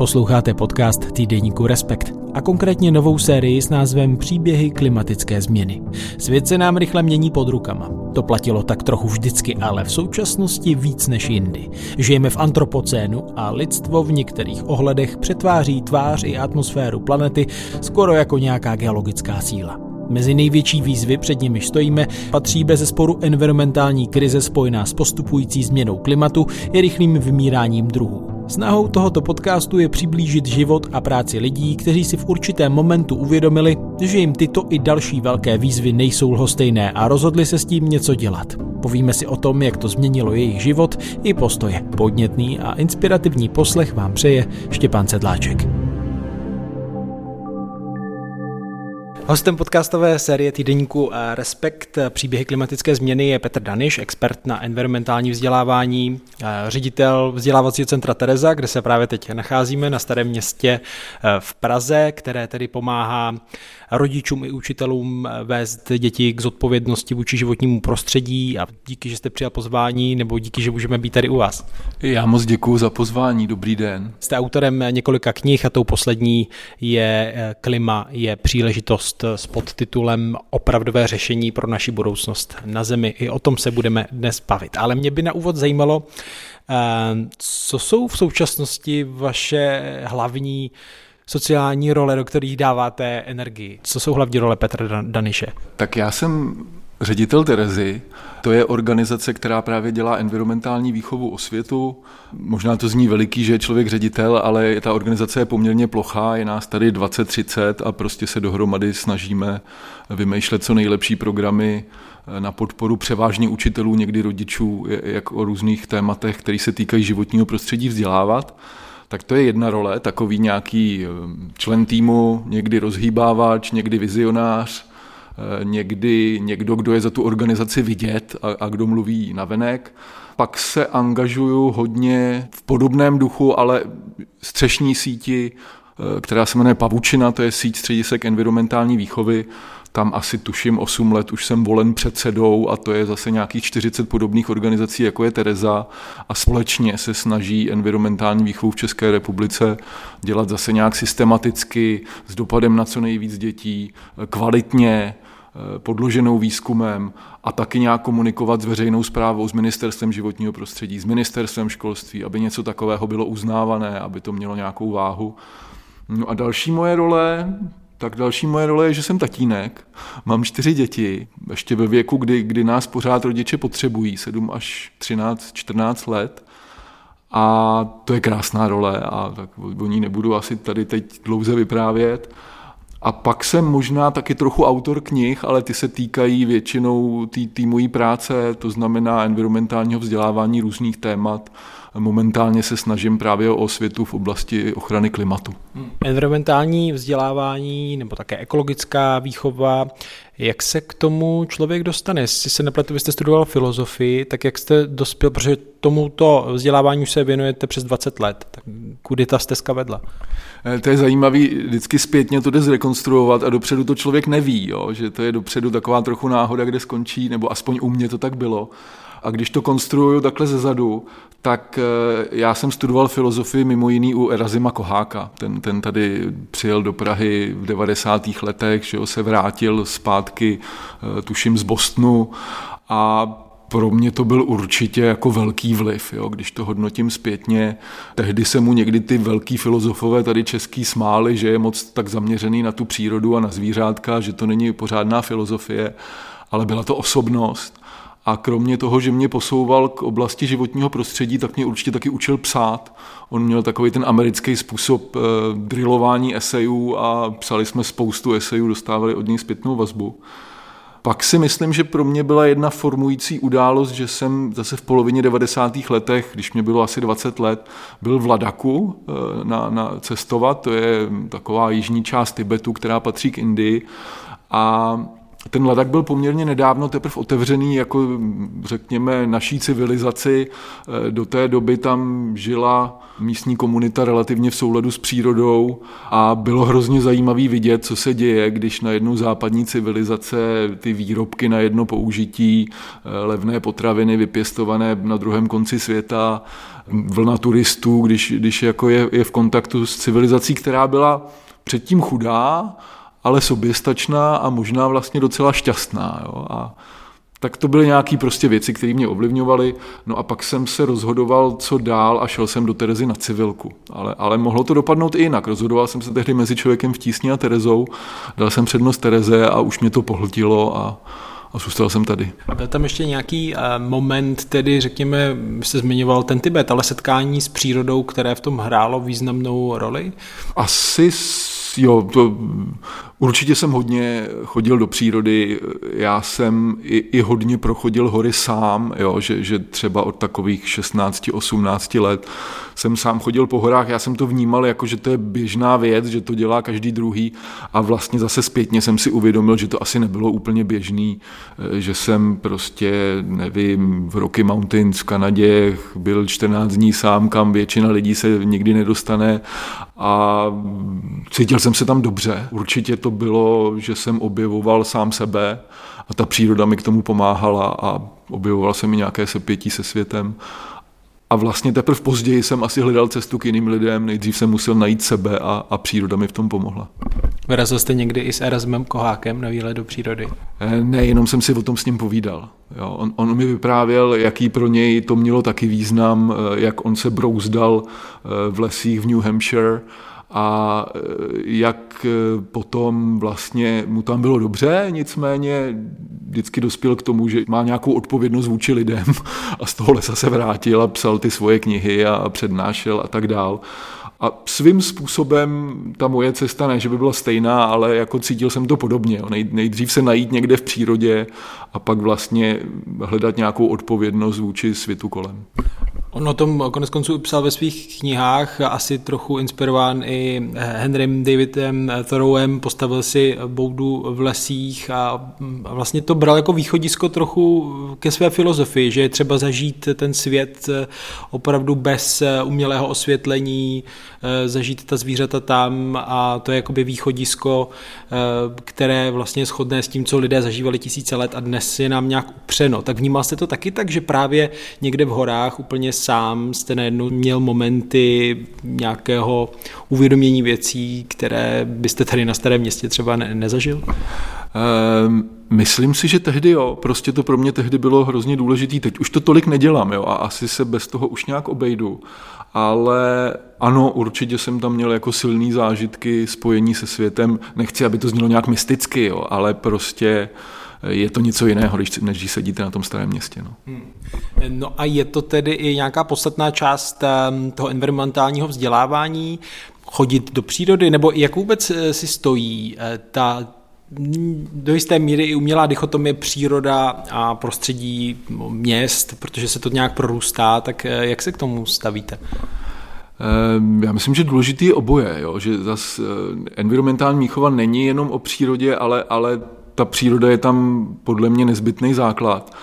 Posloucháte podcast týdeníku Respekt a konkrétně novou sérii s názvem Příběhy klimatické změny. Svět se nám rychle mění pod rukama. To platilo tak trochu vždycky, ale v současnosti víc než jindy. Žijeme v antropocénu a lidstvo v některých ohledech přetváří tvář i atmosféru planety skoro jako nějaká geologická síla. Mezi největší výzvy, před nimi stojíme, patří bez sporu environmentální krize spojená s postupující změnou klimatu i rychlým vymíráním druhů. Snahou tohoto podcastu je přiblížit život a práci lidí, kteří si v určitém momentu uvědomili, že jim tyto i další velké výzvy nejsou lhostejné a rozhodli se s tím něco dělat. Povíme si o tom, jak to změnilo jejich život i postoje. Podnětný a inspirativní poslech vám přeje Štěpán Sedláček. Hostem podcastové série týdeníku eh, Respekt eh, příběhy klimatické změny je Petr Daniš, expert na environmentální vzdělávání, eh, ředitel vzdělávacího centra Tereza, kde se právě teď nacházíme na Starém městě v Praze, které tedy pomáhá rodičům i učitelům vést děti k zodpovědnosti vůči životnímu prostředí a díky, že jste přijal pozvání nebo díky, že můžeme být tady u vás. Já moc děkuji za pozvání, dobrý den. Jste autorem několika knih a tou poslední je Klima je příležitost s podtitulem Opravdové řešení pro naši budoucnost na Zemi. I o tom se budeme dnes bavit. Ale mě by na úvod zajímalo, eh, co jsou v současnosti vaše hlavní sociální role, do kterých dáváte energii? Co jsou hlavní role Petra Daniše? Tak já jsem ředitel Terezy. To je organizace, která právě dělá environmentální výchovu o světu. Možná to zní veliký, že je člověk ředitel, ale ta organizace je poměrně plochá, je nás tady 20-30 a prostě se dohromady snažíme vymýšlet co nejlepší programy na podporu převážně učitelů, někdy rodičů, jak o různých tématech, které se týkají životního prostředí vzdělávat tak to je jedna role, takový nějaký člen týmu, někdy rozhýbávač, někdy vizionář, Eh, někdy někdo, kdo je za tu organizaci vidět a, a kdo mluví navenek. Pak se angažuju hodně v podobném duchu, ale střešní síti, eh, která se jmenuje Pavučina, to je síť středisek environmentální výchovy. Tam asi tuším 8 let už jsem volen předsedou a to je zase nějakých 40 podobných organizací, jako je Tereza a společně se snaží environmentální výchovu v České republice dělat zase nějak systematicky, s dopadem na co nejvíc dětí, kvalitně, Eh, podloženou výzkumem a taky nějak komunikovat s veřejnou zprávou, s ministerstvem životního prostředí, s ministerstvem školství, aby něco takového bylo uznávané, aby to mělo nějakou váhu. No a další moje role, tak další moje role je, že jsem tatínek, mám čtyři děti, ještě ve věku, kdy, kdy nás pořád rodiče potřebují, 7 až 13, 14 let. A to je krásná role a tak o ní nebudu asi tady teď dlouze vyprávět. A pak jsem možná taky trochu autor knih, ale ty se týkají většinou té tý, mojí práce, to znamená environmentálního vzdělávání různých témat. Momentálně se snažím právě o osvětu v oblasti ochrany klimatu. Environmentální vzdělávání nebo také ekologická výchova, jak se k tomu člověk dostane? Jestli se nepletu, vy jste studoval filozofii, tak jak jste dospěl, protože tomuto vzdělávání už se věnujete přes 20 let, tak kudy ta stezka vedla? Eh, to je zajímavý, vždycky zpětně to jde zrekonstruovat a dopředu to člověk neví, jo, že to je dopředu taková trochu náhoda, kde skončí, nebo aspoň u mě to tak bylo. A když to konstruuju takhle ze zadu, tak eh, já jsem studoval filozofii mimo jiný u Erazima Koháka. Ten, ten tady přijel do Prahy v 90. letech, že jo, se vrátil zpátky, eh, tuším, z Bostonu a pro mě to byl určitě jako velký vliv, jo, když to hodnotím zpětně. Tehdy se mu někdy ty velký filozofové tady český smáli, že je moc tak zaměřený na tu přírodu a na zvířátka, že to není pořádná filozofie, ale byla to osobnost. A kromě toho, že mě posouval k oblasti životního prostředí, tak mě určitě taky učil psát. On měl takový ten americký způsob eh, drillování esejů a psali jsme spoustu esejů, dostávali od něj zpětnou vazbu. Pak si myslím, že pro mě byla jedna formující událost, že jsem zase v polovině 90. letech, když mě bylo asi 20 let, byl v Ladaku eh, na, na cestovat, to je taková jižní část Tibetu, která patří k Indii a ten Ladak byl poměrně nedávno teprve otevřený jako řekněme naší civilizaci. Eh, do té doby tam žila místní komunita relativně v souladu s přírodou a bylo hrozně zajímavý vidět, co se děje, když na jednu západní civilizace ty výrobky na jedno použití, eh, levné potraviny vypěstované na druhém konci světa, vlna turistů, když, když jako je, je v kontaktu s civilizací, která byla předtím chudá, ale soběstačná a možná vlastně docela šťastná. Jo? A tak to byly nějaké prostě věci, které mě ovlivňovaly. No a pak jsem se rozhodoval, co dál a šel jsem do Terezy na civilku. Ale, ale mohlo to dopadnout i jinak. Rozhodoval jsem se tehdy mezi člověkem v tísni a Terezou. Dal jsem přednost Tereze a už mě to pohltilo a, a zůstal jsem tady. Byl tam ještě nějaký uh, moment, tedy řekněme, se zmiňoval ten Tibet, ale setkání s přírodou, které v tom hrálo významnou roli? Asi jo, to Určitě jsem hodně chodil do přírody, já jsem i, i hodně prochodil hory sám, jo, že, že třeba od takových 16-18 let jsem sám chodil po horách, já jsem to vnímal jako, že to je běžná věc, že to dělá každý druhý. A vlastně zase zpětně jsem si uvědomil, že to asi nebylo úplně běžný, že jsem prostě, nevím, v Rocky Mountains v Kanadě byl 14 dní sám, kam většina lidí se nikdy nedostane. A cítil jsem se tam dobře. Určitě to bylo, že jsem objevoval sám sebe a ta příroda mi k tomu pomáhala a objevoval jsem mi nějaké sepětí se světem. A vlastně teprve později jsem asi hledal cestu k jiným lidem, nejdřív jsem musel najít sebe a, a příroda mi v tom pomohla. Vyrazil jste někdy i s Erasmem Kohákem na výlet do přírody? Eh, ne, jenom jsem si o tom s ním povídal. Jo, on, on mi vyprávěl, jaký pro něj to mělo taky význam, eh, jak on se brouzdal eh, v lesích v New Hampshire a e, jak e, potom vlastně mu tam bylo dobře, nicméně vždycky dospěl k tomu, že má nějakou odpovědnost vůči lidem a z toho lesa se vrátil a psal ty svoje knihy a přednášel a tak dál. A svým způsobem ta moje cesta ne, že by byla stejná, ale jako cítil jsem to podobně. Nejdřív se najít někde v přírodě a pak vlastně hledat nějakou odpovědnost vůči světu kolem. On o tom konec konců psal ve svých knihách, asi trochu inspirován i Henrym Davidem Thoreauem, postavil si boudu v lesích a vlastně to bral jako východisko trochu ke své filozofii, že je třeba zažít ten svět opravdu bez umělého osvětlení, zažít ta zvířata tam a to je jakoby východisko, které vlastně je shodné s tím, co lidé zažívali tisíce let a dnes je nám nějak upřeno. Tak vnímal jste to taky tak, že právě někde v horách úplně sám jste najednou měl momenty nějakého uvědomění věcí, které byste tady na starém městě třeba ne- nezažil? Um, myslím si, že tehdy jo, prostě to pro mě tehdy bylo hrozně důležitý. Teď už to tolik nedělám, jo, a asi se bez toho už nějak obejdu. Ale ano, určitě jsem tam měl jako silný zážitky spojení se světem. Nechci, aby to znělo nějak mysticky, jo, ale prostě uh, je to něco jiného, když, než když sedíte na tom starém městě. No. Hmm. no a je to tedy i nějaká podstatná část ehm, toho environmentálního vzdělávání, chodit do přírody, nebo jak vůbec eh, si stojí eh, ta do jisté míry i umělá dichotomie příroda a prostředí měst, protože se to nějak prorůstá, tak eh, jak se k tomu stavíte? Ehm, já myslím, že důležitý je oboje, jo? že zas environmentální výchova není jenom o přírodě, ale, ale ta příroda je tam podle mě nezbytný základ.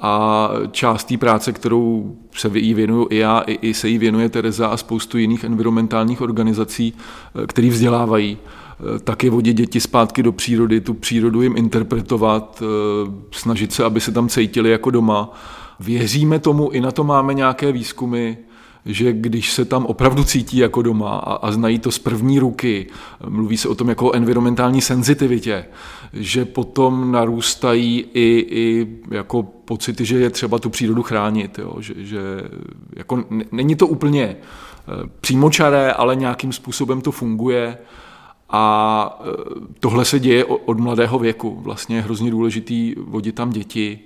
A část té práce, kterou se jí věnuju i já, i, i se jí věnuje Tereza a spoustu jiných environmentálních organizací, eh, které vzdělávají, eh, tak je vodit děti zpátky do přírody, tu přírodu jim interpretovat, eh, snažit se, aby se tam cítili jako doma. Věříme tomu, i na to máme nějaké výzkumy, že když se tam opravdu cítí jako doma a, a znají to z první ruky, mluví se o tom jako o environmentální senzitivitě, že potom narůstají i, i jako pocity, že je třeba tu přírodu chránit, jo? že, že jako není to úplně eh, přímočaré, ale nějakým způsobem to funguje a eh, tohle se děje od mladého věku. Vlastně je hrozně důležitý vodit tam děti,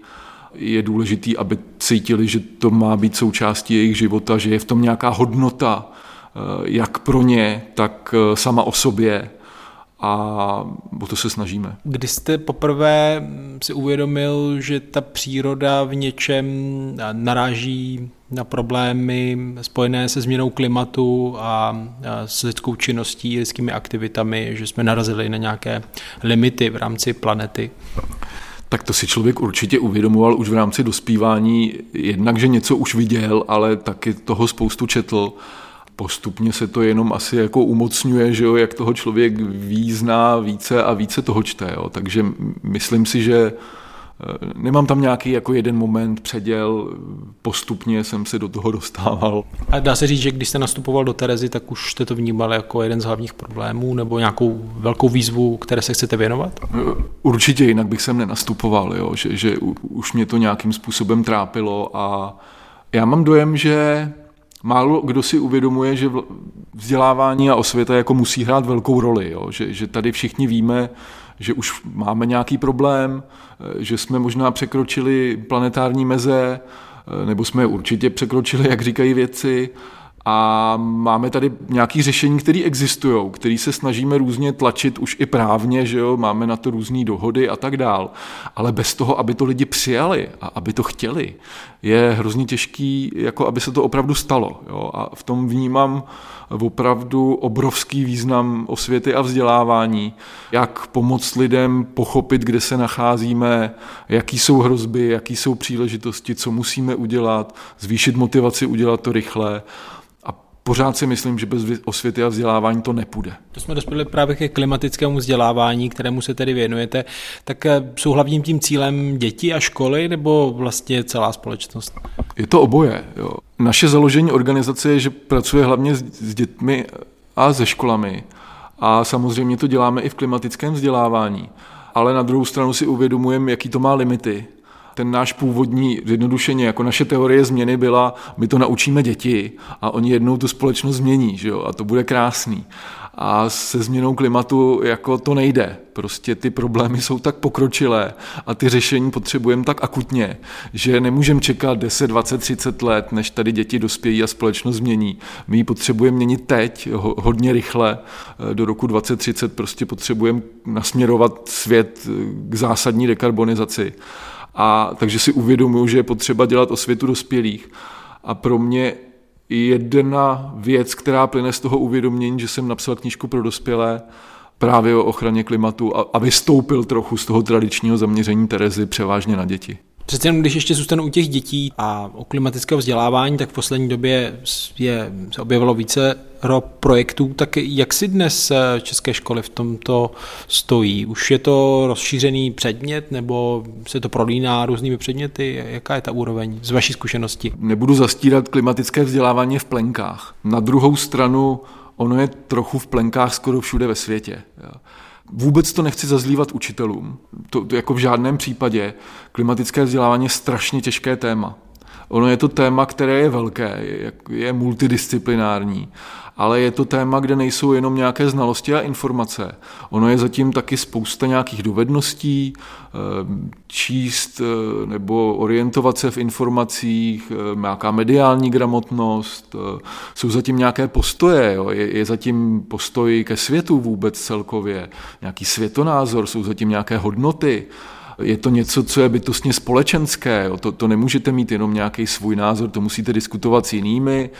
je důležitý, aby cítili, že to má být součástí jejich života, že je v tom nějaká hodnota, eh, jak pro ně, tak eh, sama o sobě a o to se snažíme. Kdy jste poprvé si uvědomil, že ta příroda v něčem naráží na problémy spojené se změnou klimatu a s lidskou činností, lidskými aktivitami, že jsme narazili na nějaké limity v rámci planety? Tak to si člověk určitě uvědomoval už v rámci dospívání, jednak, že něco už viděl, ale taky toho spoustu četl. Postupně se to jenom asi jako umocňuje, že jo, jak toho člověk význá více a více toho čte. Jo. Takže myslím si, že nemám tam nějaký jako jeden moment, předěl, postupně jsem se do toho dostával. A dá se říct, že když jste nastupoval do Terezy, tak už jste to vnímal jako jeden z hlavních problémů nebo nějakou velkou výzvu, které se chcete věnovat? Eh, určitě, jinak bych sem nenastupoval, jo? Že, že už mě to nějakým způsobem trápilo a já mám dojem, že málo kdo si uvědomuje, že vzdělávání a osvěta jako musí hrát velkou roli, jo? Že, že tady všichni víme, že už máme nějaký problém, že jsme možná překročili planetární meze, nebo jsme určitě překročili, jak říkají věci, a máme tady nějaké řešení, které existují, které se snažíme různě tlačit už i právně, že jo, máme na to různé dohody a tak dál. Ale bez toho, aby to lidi přijali a aby to chtěli, je hrozně těžký, jako aby se to opravdu stalo. Jo. A v tom vnímám opravdu obrovský význam osvěty a vzdělávání, jak pomoct lidem pochopit, kde se nacházíme, jaký jsou hrozby, jaký jsou příležitosti, co musíme udělat, zvýšit motivaci udělat to rychle pořád si myslím, že bez osvěty a vzdělávání to nepůjde. To jsme dospěli právě ke klimatickému vzdělávání, kterému se tedy věnujete. Tak eh, jsou hlavním tím cílem děti a školy nebo vlastně celá společnost? Je to oboje. Jo. Naše založení organizace je, že pracuje hlavně s dětmi a se školami. A samozřejmě to děláme i v klimatickém vzdělávání. Ale na druhou stranu si uvědomujeme, jaký to má limity ten náš původní, zjednodušeně, jako naše teorie změny byla, my to naučíme děti a oni jednou tu společnost změní, že jo, a to bude krásný. A se změnou klimatu jako to nejde. Prostě ty problémy jsou tak pokročilé a ty řešení potřebujeme tak akutně, že nemůžeme čekat 10, 20, 30 let, než tady děti dospějí a společnost změní. My ji potřebujeme měnit teď, hodně rychle. Do roku 2030 prostě potřebujeme nasměrovat svět k zásadní dekarbonizaci. A takže si uvědomuju, že je potřeba dělat osvětu dospělých. A pro mě jedna věc, která plyne z toho uvědomění, že jsem napsal knížku pro dospělé, právě o ochraně klimatu a, a vystoupil trochu z toho tradičního zaměření Terezy převážně na děti. Přece jenom, když ještě zůstanu u těch dětí a o klimatického vzdělávání, tak v poslední době je, se objevilo více projektů, tak jak si dnes eh, české školy v tomto stojí? Už je to rozšířený předmět nebo se to prolíná různými předměty? Jaká je ta úroveň z vaší zkušenosti? Nebudu zastírat klimatické vzdělávání v plenkách. Na druhou stranu ono je trochu v plenkách skoro všude ve světě. Vůbec to nechci zazlívat učitelům. To, to jako v žádném případě. Klimatické vzdělávání je strašně těžké téma. Ono je to téma, které je velké, je, je multidisciplinární ale je to téma, kde nejsou jenom nějaké znalosti a informace. Ono je zatím taky spousta nějakých dovedností, eh, číst eh, nebo orientovat se v informacích, eh, nějaká mediální gramotnost, jsou zatím nějaké postoje, jo? Je, je zatím postoj ke světu vůbec celkově, nějaký světonázor, jsou zatím nějaké hodnoty, je to něco, co je bytostně společenské. Jo. To, to nemůžete mít jenom nějaký svůj názor, to musíte diskutovat s jinými,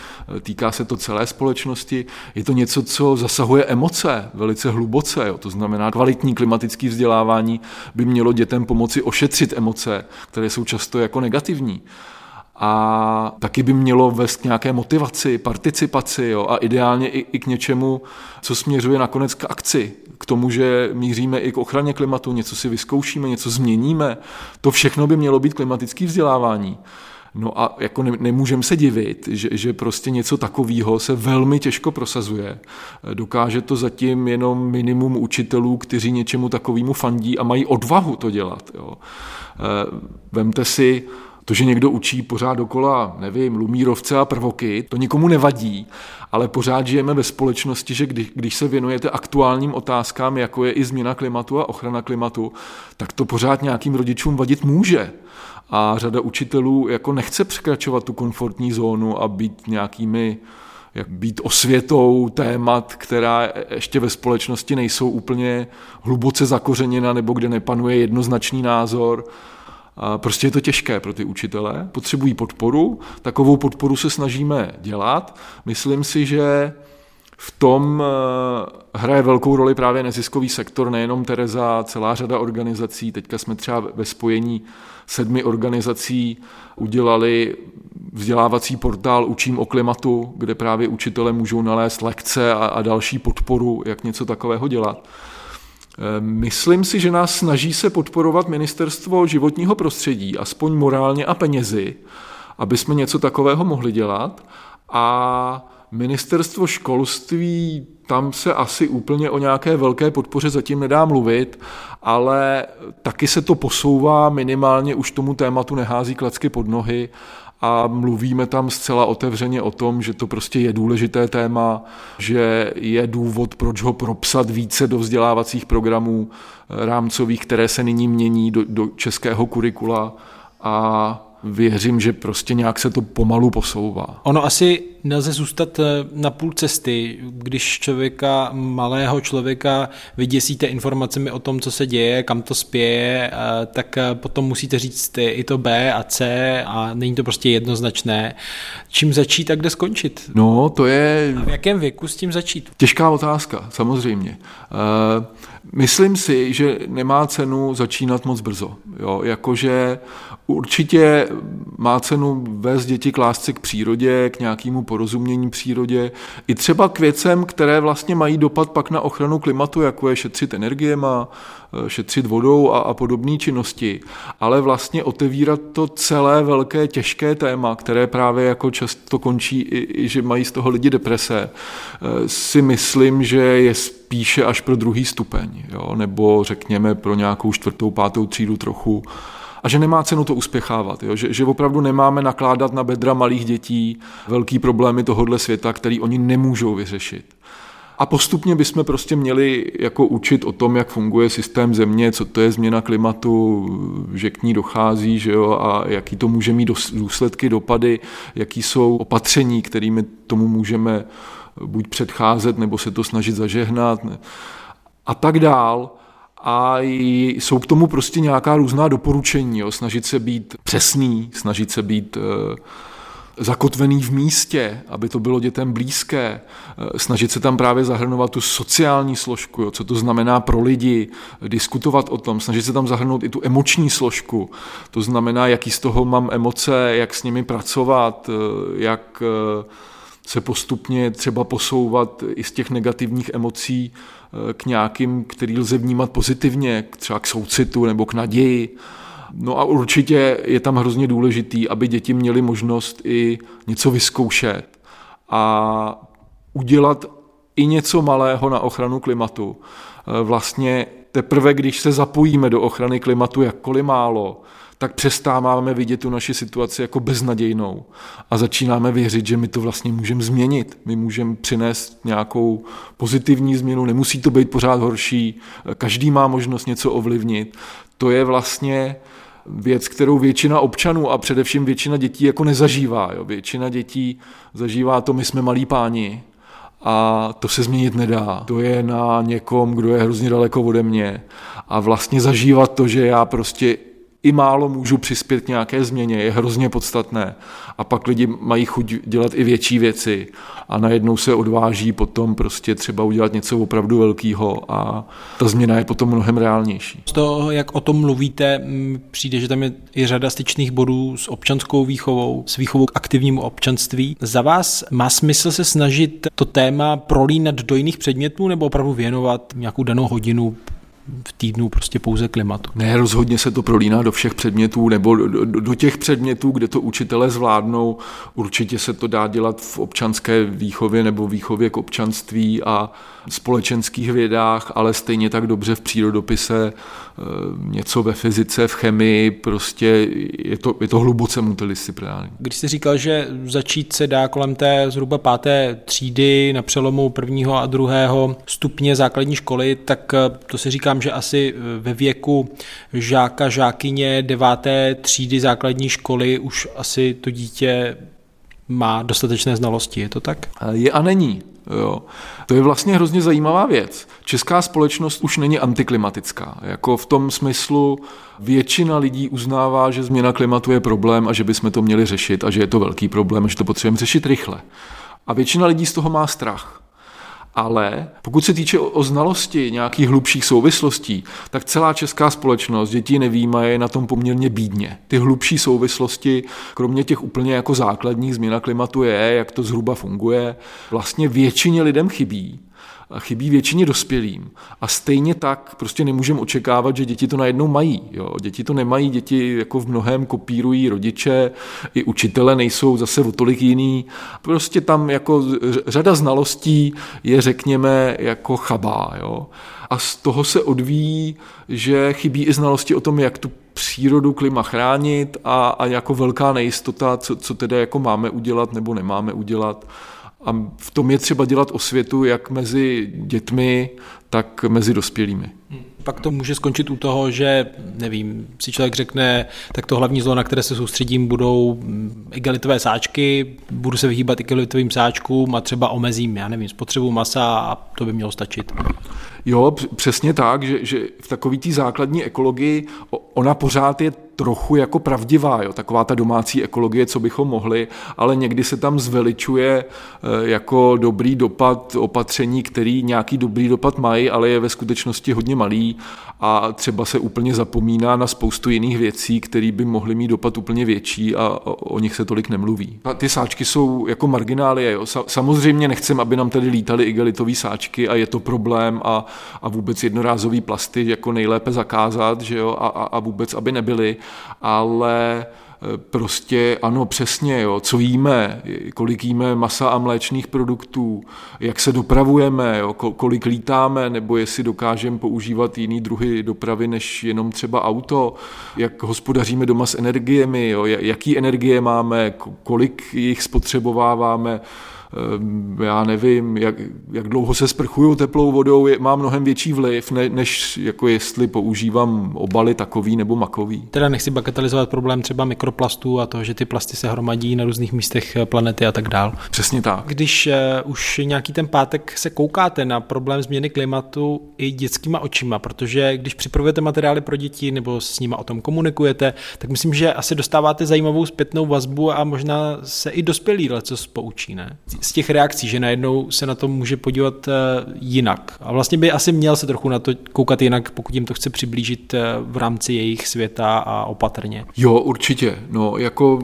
týká se to celé společnosti. Je to něco, co zasahuje emoce velice hluboce. Jo. To znamená, kvalitní klimatické vzdělávání by mělo dětem pomoci ošetřit emoce, které jsou často jako negativní a taky by mělo vést k nějaké motivaci, participaci jo, a ideálně i, i k něčemu, co směřuje nakonec k akci, k tomu, že míříme i k ochraně klimatu, něco si vyzkoušíme, něco změníme. To všechno by mělo být klimatické vzdělávání. No a jako ne, nemůžeme se divit, že, že prostě něco takového se velmi těžko prosazuje. Dokáže to zatím jenom minimum učitelů, kteří něčemu takovému fandí a mají odvahu to dělat. Jo. Eh, vemte si, to, že někdo učí pořád dokola, nevím, lumírovce a prvoky, to nikomu nevadí, ale pořád žijeme ve společnosti, že když, když se věnujete aktuálním otázkám, jako je i změna klimatu a ochrana klimatu, tak to pořád nějakým rodičům vadit může. A řada učitelů jako nechce překračovat tu komfortní zónu a být nějakými jak být osvětou témat, která ještě ve společnosti nejsou úplně hluboce zakořeněna nebo kde nepanuje jednoznačný názor prostě je to těžké pro ty učitele, potřebují podporu, takovou podporu se snažíme dělat. Myslím si, že v tom eh, hraje velkou roli právě neziskový sektor, nejenom Tereza, celá řada organizací. Teďka jsme třeba ve spojení sedmi organizací udělali vzdělávací portál Učím o klimatu, kde právě učitele můžou nalézt lekce a, a další podporu, jak něco takového dělat. Myslím si, že nás snaží se podporovat ministerstvo životního prostředí, aspoň morálně a penězi, aby jsme něco takového mohli dělat. A ministerstvo školství, tam se asi úplně o nějaké velké podpoře zatím nedá mluvit, ale taky se to posouvá, minimálně už tomu tématu nehází klacky pod nohy a mluvíme tam zcela otevřeně o tom, že to prostě je důležité téma, že je důvod, proč ho propsat více do vzdělávacích programů rámcových, které se nyní mění do, do českého kurikula a věřím, že prostě nějak se to pomalu posouvá. Ono asi nelze zůstat eh, na půl cesty, když člověka, malého člověka vyděsíte informacemi o tom, co se děje, kam to spěje, eh, tak eh, potom musíte říct i to B a C a není to prostě jednoznačné. Čím začít a kde skončit? No, to je... A v jakém věku s tím začít? Těžká otázka, samozřejmě. Myslím si, že nemá cenu začínat moc brzo. Jo? Jakože určitě má cenu vést děti k lásce k přírodě, k nějakému porozumění přírodě, i třeba k věcem, které vlastně mají dopad pak na ochranu klimatu, jako je šetřit má šetřit vodou a, a podobné činnosti, ale vlastně otevírat to celé velké těžké téma, které právě jako často končí, i, i že mají z toho lidi deprese, eh, si myslím, že je spíše až pro druhý stupeň, jo? nebo řekněme pro nějakou čtvrtou, pátou třídu trochu a že nemá cenu to uspěchávat, jo? Že, že opravdu nemáme nakládat na bedra malých dětí velký problémy tohohle světa, který oni nemůžou vyřešit. A postupně bychom prostě měli jako učit o tom, jak funguje systém země, co to je změna klimatu, že k ní dochází, že jo, a jaký to může mít důsledky, dopady, jaký jsou opatření, kterými tomu můžeme buď předcházet, nebo se to snažit zažehnat a tak dál. A jsou k tomu prostě nějaká různá doporučení, jo? snažit se být přesný, snažit se být uh, zakotvený v místě, aby to bylo dětem blízké, eh, snažit se tam právě zahrnovat tu sociální složku, jo, co to znamená pro lidi, diskutovat o tom, snažit se tam zahrnout i tu emoční složku, to znamená, jaký z toho mám emoce, jak s nimi pracovat, eh, jak eh, se postupně třeba posouvat i z těch negativních emocí k nějakým, který lze vnímat pozitivně, třeba k soucitu nebo k naději. No a určitě je tam hrozně důležitý, aby děti měly možnost i něco vyzkoušet a udělat i něco malého na ochranu klimatu. E, vlastně teprve, když se zapojíme do ochrany klimatu jakkoliv málo, tak přestáváme vidět tu naši situaci jako beznadějnou a začínáme věřit, že my to vlastně můžeme změnit. My můžeme přinést nějakou pozitivní změnu, nemusí to být pořád horší, každý má možnost něco ovlivnit. To je vlastně věc, kterou většina občanů a především většina dětí jako nezažívá. Jo. Většina dětí zažívá to, my jsme malí páni a to se změnit nedá. To je na někom, kdo je hrozně daleko ode mě a vlastně zažívat to, že já prostě i málo můžu přispět k nějaké změně, je hrozně podstatné. A pak lidi mají chuť dělat i větší věci a najednou se odváží potom prostě třeba udělat něco opravdu velkého a ta změna je potom mnohem reálnější. Z toho, jak o tom mluvíte, přijde, že tam je i řada styčných bodů s občanskou výchovou, s výchovou k aktivnímu občanství. Za vás má smysl se snažit to téma prolínat do jiných předmětů nebo opravdu věnovat nějakou danou hodinu v týdnu prostě pouze klimatu. Ne, rozhodně se to prolíná do všech předmětů nebo do, do, do těch předmětů, kde to učitele zvládnou. Určitě se to dá dělat v občanské výchově nebo výchově k občanství a společenských vědách, ale stejně tak dobře v přírodopise, eh, něco ve fyzice, v chemii, prostě je to, je to hluboce multidisciplinární. Když jsi říkal, že začít se dá kolem té zhruba páté třídy na přelomu prvního a druhého stupně základní školy, tak eh, to si říkám, že asi eh, ve věku žáka, žákyně deváté třídy základní školy už asi to dítě má dostatečné znalosti, je to tak? Je a není. Jo. To je vlastně hrozně zajímavá věc. Česká společnost už není antiklimatická. Jako v tom smyslu většina lidí uznává, že změna klimatu je problém a že bychom to měli řešit a že je to velký problém a že to potřebujeme řešit rychle. A většina lidí z toho má strach. Ale pokud se týče o znalosti nějakých hlubších souvislostí, tak celá česká společnost, děti nevýmají na tom poměrně bídně. Ty hlubší souvislosti, kromě těch úplně jako základních změna klimatu je, jak to zhruba funguje, vlastně většině lidem chybí chybí většině dospělým. A stejně tak prostě nemůžeme očekávat, že děti to najednou mají. Jo. Děti to nemají, děti jako v mnohem kopírují rodiče, i učitele nejsou zase o tolik jiný. Prostě tam jako řada znalostí je, řekněme, jako chabá. Jo. A z toho se odvíjí, že chybí i znalosti o tom, jak tu přírodu, klima chránit a, a jako velká nejistota, co, co teda jako máme udělat nebo nemáme udělat. A v tom je třeba dělat osvětu jak mezi dětmi, tak mezi dospělými. Pak to může skončit u toho, že, nevím, si člověk řekne, tak to hlavní zlo, na které se soustředím, budou egalitové sáčky, budu se vyhýbat igalitovým sáčkům a třeba omezím, já nevím, spotřebu masa a to by mělo stačit. Jo, přesně tak, že, že v takové té základní ekologii ona pořád je trochu jako pravdivá, jo, taková ta domácí ekologie, co bychom mohli, ale někdy se tam zveličuje eh, jako dobrý dopad opatření, který nějaký dobrý dopad mají, ale je ve skutečnosti hodně malý a třeba se úplně zapomíná na spoustu jiných věcí, které by mohly mít dopad úplně větší a o nich se tolik nemluví. A ty sáčky jsou jako marginálie. Jo. Samozřejmě nechcem, aby nám tady lítaly igelitové sáčky a je to problém a, a vůbec jednorázový plasty jako nejlépe zakázat že jo, a, a vůbec, aby nebyly, ale prostě ano, přesně, jo, co jíme, kolik jíme masa a mléčných produktů, jak se dopravujeme, jo, kolik lítáme, nebo jestli dokážeme používat jiný druhy dopravy než jenom třeba auto, jak hospodaříme doma s energiemi, jo, jaký energie máme, kolik jich spotřebováváme, já nevím, jak, jak dlouho se sprchuju teplou vodou, je, má mnohem větší vliv, ne, než jako jestli používám obaly takový nebo makový. Teda nechci bagatelizovat problém třeba mikroplastů a to, že ty plasty se hromadí na různých místech eh, planety a tak dál. Přesně tak. Když uh, už nějaký ten pátek se koukáte na problém změny klimatu i dětskýma očima, protože když připravujete materiály pro děti nebo s nimi o tom komunikujete, tak myslím, že asi dostáváte zajímavou zpětnou vazbu a možná se i dospělí co poučí, ne? Z těch reakcí, že najednou se na to může podívat eh, jinak. A vlastně by asi měl se trochu na to koukat jinak, pokud jim to chce přiblížit eh, v rámci jejich světa a opatrně. Jo, určitě. No, jako,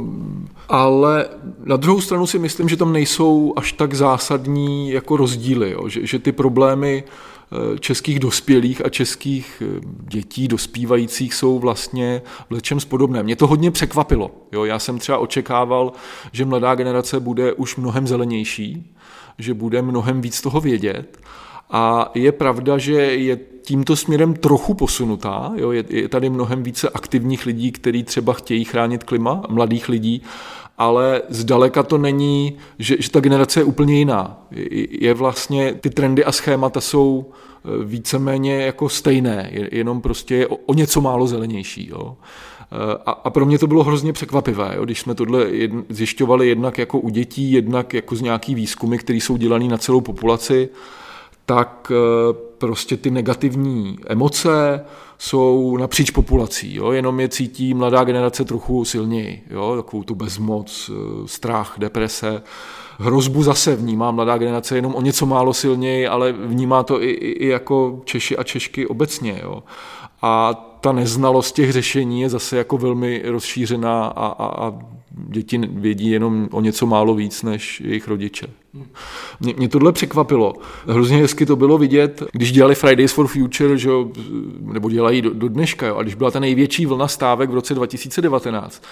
ale na druhou stranu si myslím, že tam nejsou až tak zásadní jako rozdíly, jo? Že, že ty problémy českých dospělých a českých eh, dětí dospívajících jsou vlastně v lečem podobné. Mě to hodně překvapilo. Jo? Já jsem třeba očekával, že mladá generace bude už mnohem zelenější, že bude mnohem víc toho vědět. A je pravda, že je tímto směrem trochu posunutá. Jo? Je, je tady mnohem více aktivních lidí, kteří třeba chtějí chránit klima, mladých lidí, ale zdaleka to není, že, že ta generace je úplně jiná. Je vlastně, ty trendy a schémata jsou e, víceméně jako stejné, jenom prostě je o, o něco málo zelenější. Jo. E, a, a pro mě to bylo hrozně překvapivé, jo, když jsme tohle jedn, zjišťovali jednak jako u dětí, jednak jako z nějaký výzkumy, které jsou dělané na celou populaci, tak e, prostě ty negativní emoce, jsou napříč populací, jo? jenom je cítí mladá generace trochu silněji, jo? takovou tu bezmoc, eh, strach, deprese. Hrozbu zase vnímá mladá generace jenom o něco málo silněji, ale vnímá to i, i, i jako Češi a Češky obecně. Jo? A ta neznalost těch řešení je zase jako velmi rozšířená a, a, a děti vědí jenom o něco málo víc než jejich rodiče. Mě, mě tohle překvapilo. Hrozně hezky to bylo vidět, když dělali Fridays for Future, že, nebo dělají do, do dneška, jo, a když byla ta největší vlna stávek v roce 2019,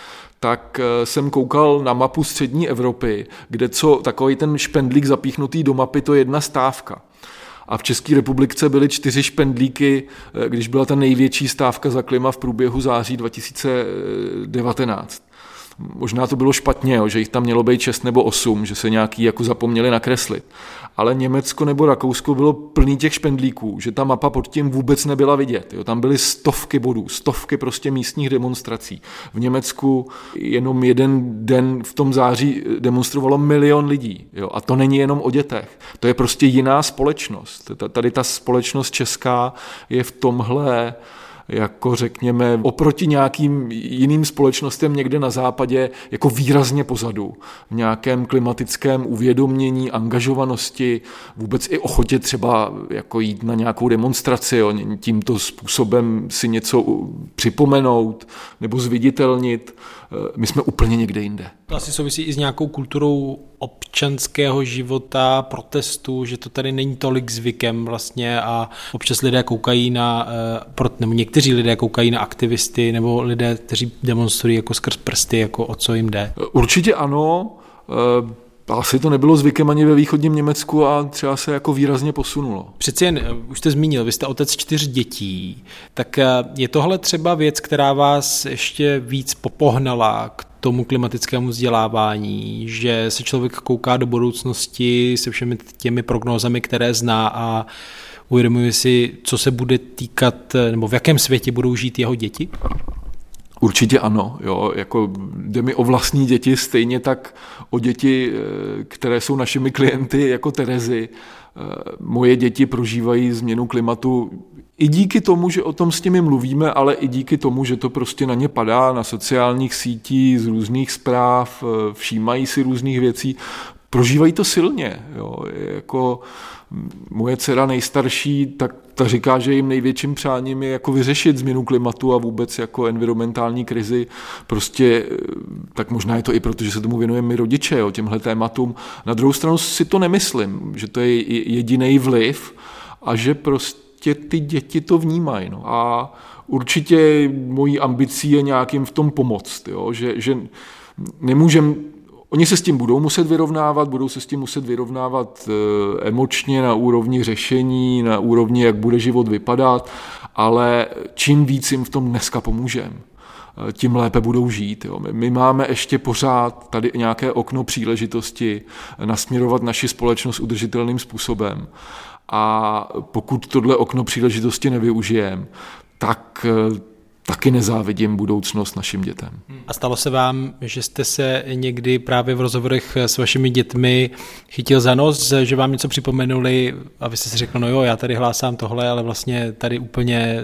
tak eh, jsem koukal na mapu střední Evropy, kde co takový ten špendlík zapíchnutý do mapy, to je jedna stávka. A v České republice byly čtyři špendlíky, eh, když byla ta největší stávka za klima v průběhu září 2019. Možná to bylo špatně, jo, že jich tam mělo být 6 nebo 8, že se nějaký jako zapomněli nakreslit. Ale Německo nebo Rakousko bylo plný těch špendlíků, že ta mapa pod tím vůbec nebyla vidět. Jo. Tam byly stovky bodů, stovky prostě místních demonstrací. V Německu jenom jeden den v tom září demonstrovalo milion lidí. Jo. A to není jenom o dětech. To je prostě jiná společnost. Tady ta společnost česká je v tomhle jako řekněme oproti nějakým jiným společnostem někde na západě jako výrazně pozadu. V nějakém klimatickém uvědomění, angažovanosti, vůbec i ochotě třeba jako jít na nějakou demonstraci, jo, tímto způsobem si něco připomenout nebo zviditelnit. Eh, my jsme úplně někde jinde. To asi souvisí i s nějakou kulturou občanského života, protestu, že to tady není tolik zvykem vlastně a občas lidé koukají na, eh, nebo někteří lidé koukají na aktivisty nebo lidé, kteří demonstrují jako skrz prsty, jako o co jim jde. Určitě ano, eh, asi to nebylo zvykem ani ve východním Německu a třeba se jako výrazně posunulo. Přeci jen, eh, už jste zmínil, vy jste otec čtyř dětí, tak eh, je tohle třeba věc, která vás ještě víc popohnala k tomu klimatickému vzdělávání, že se člověk kouká do budoucnosti se všemi těmi prognózami, které zná a uvědomuje si, co se bude týkat, eh, nebo v jakém světě budou žít jeho děti? Určitě ano, jo, jako jde mi o vlastní děti, stejně tak o děti, eh, které jsou našimi klienty, jako Terezy. Eh, moje děti prožívají změnu klimatu i díky tomu, že o tom s nimi mluvíme, ale i díky tomu, že to prostě na ně padá na sociálních sítích, z různých zpráv, eh, všímají si různých věcí, prožívají to silně. Jo, jako moje dcera nejstarší, tak ta říká, že jim největším přáním je jako vyřešit změnu klimatu a vůbec jako environmentální krizi. Prostě, eh, tak možná je to i proto, že se tomu věnujeme my rodiče, jo, těmhle tématům. Na druhou stranu si to nemyslím, že to je jediný vliv a že prostě ty děti to vnímají. No. A určitě mojí ambicí je nějakým v tom pomoct, jo, že, že nemůžeme Oni se s tím budou muset vyrovnávat, budou se s tím muset vyrovnávat eh, emočně na úrovni řešení, na úrovni, jak bude život vypadat, ale čím víc jim v tom dneska pomůžeme, eh, tím lépe budou žít. Jo. My máme ještě pořád tady nějaké okno příležitosti nasměrovat naši společnost udržitelným způsobem. A pokud tohle okno příležitosti nevyužijeme, tak eh, taky nezávidím budoucnost našim dětem. A stalo se vám, že jste se někdy právě v rozhovorech s vašimi dětmi chytil za nos, že vám něco připomenuli a vy jste si řekl, no jo, já tady hlásám tohle, ale vlastně tady úplně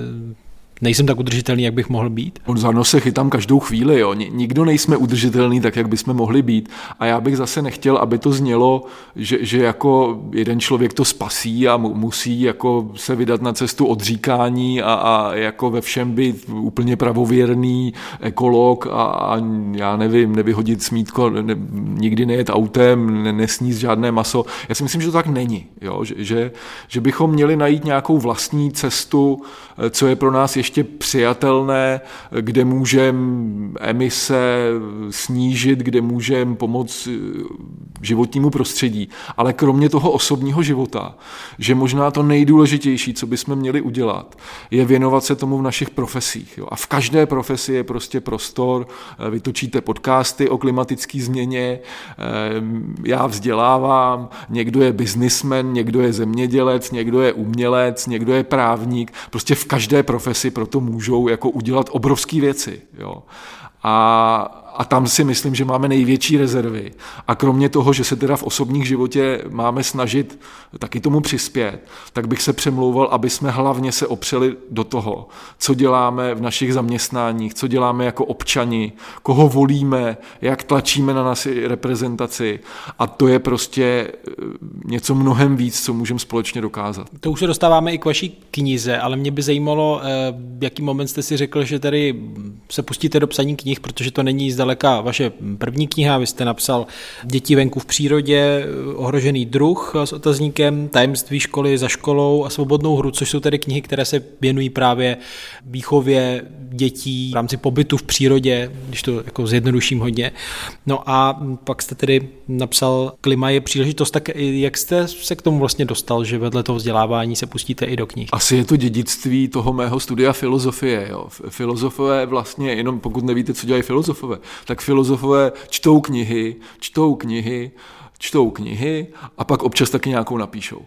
nejsem tak udržitelný, jak bych mohl být? On za nos se chytám každou chvíli, jo. Nikdo nejsme udržitelný tak, jak bychom mohli být. A já bych zase nechtěl, aby to znělo, že, že jako jeden člověk to spasí a musí jako se vydat na cestu odříkání a, a jako ve všem být úplně pravověrný ekolog a, a já nevím, nevyhodit smítko, ne, nikdy nejet autem, ne, nesníst žádné maso. Já si myslím, že to tak není. Jo. Že, že, že bychom měli najít nějakou vlastní cestu, co je pro nás ještě ještě přijatelné, kde můžeme emise snížit, kde můžeme pomoct eh, životnímu prostředí. Ale kromě toho osobního života, že možná to nejdůležitější, co bychom měli udělat, je věnovat se tomu v našich profesích. Jo. A v každé profesi je prostě prostor, eh, vytočíte podcasty o klimatické změně, eh, já vzdělávám, někdo je biznismen, někdo je zemědělec, někdo je umělec, někdo je právník. Prostě v každé profesi proto můžou jako udělat obrovské věci. Jo. A a tam si myslím, že máme největší rezervy. A kromě toho, že se teda v osobních životě máme snažit taky tomu přispět, tak bych se přemlouval, aby jsme hlavně se opřeli do toho, co děláme v našich zaměstnáních, co děláme jako občani, koho volíme, jak tlačíme na naši reprezentaci. A to je prostě eh, něco mnohem víc, co můžeme společně dokázat. To už se dostáváme i k vaší knize, ale mě by zajímalo, eh, jaký moment jste si řekl, že tady se pustíte do psaní knih, protože to není zdaleka zdaleka vaše první kniha, vy jste napsal Děti venku v přírodě, ohrožený druh s otazníkem, tajemství školy za školou a svobodnou hru, což jsou tedy knihy, které se věnují právě výchově dětí v rámci pobytu v přírodě, když to jako zjednoduším hodně. No a pak jste tedy napsal Klima je příležitost, tak jak jste se k tomu vlastně dostal, že vedle toho vzdělávání se pustíte i do knih? Asi je to dědictví toho mého studia filozofie. Jo. Filozofové vlastně, jenom pokud nevíte, co dělají filozofové, tak filozofové čtou knihy, čtou knihy, čtou knihy a pak občas taky nějakou napíšou.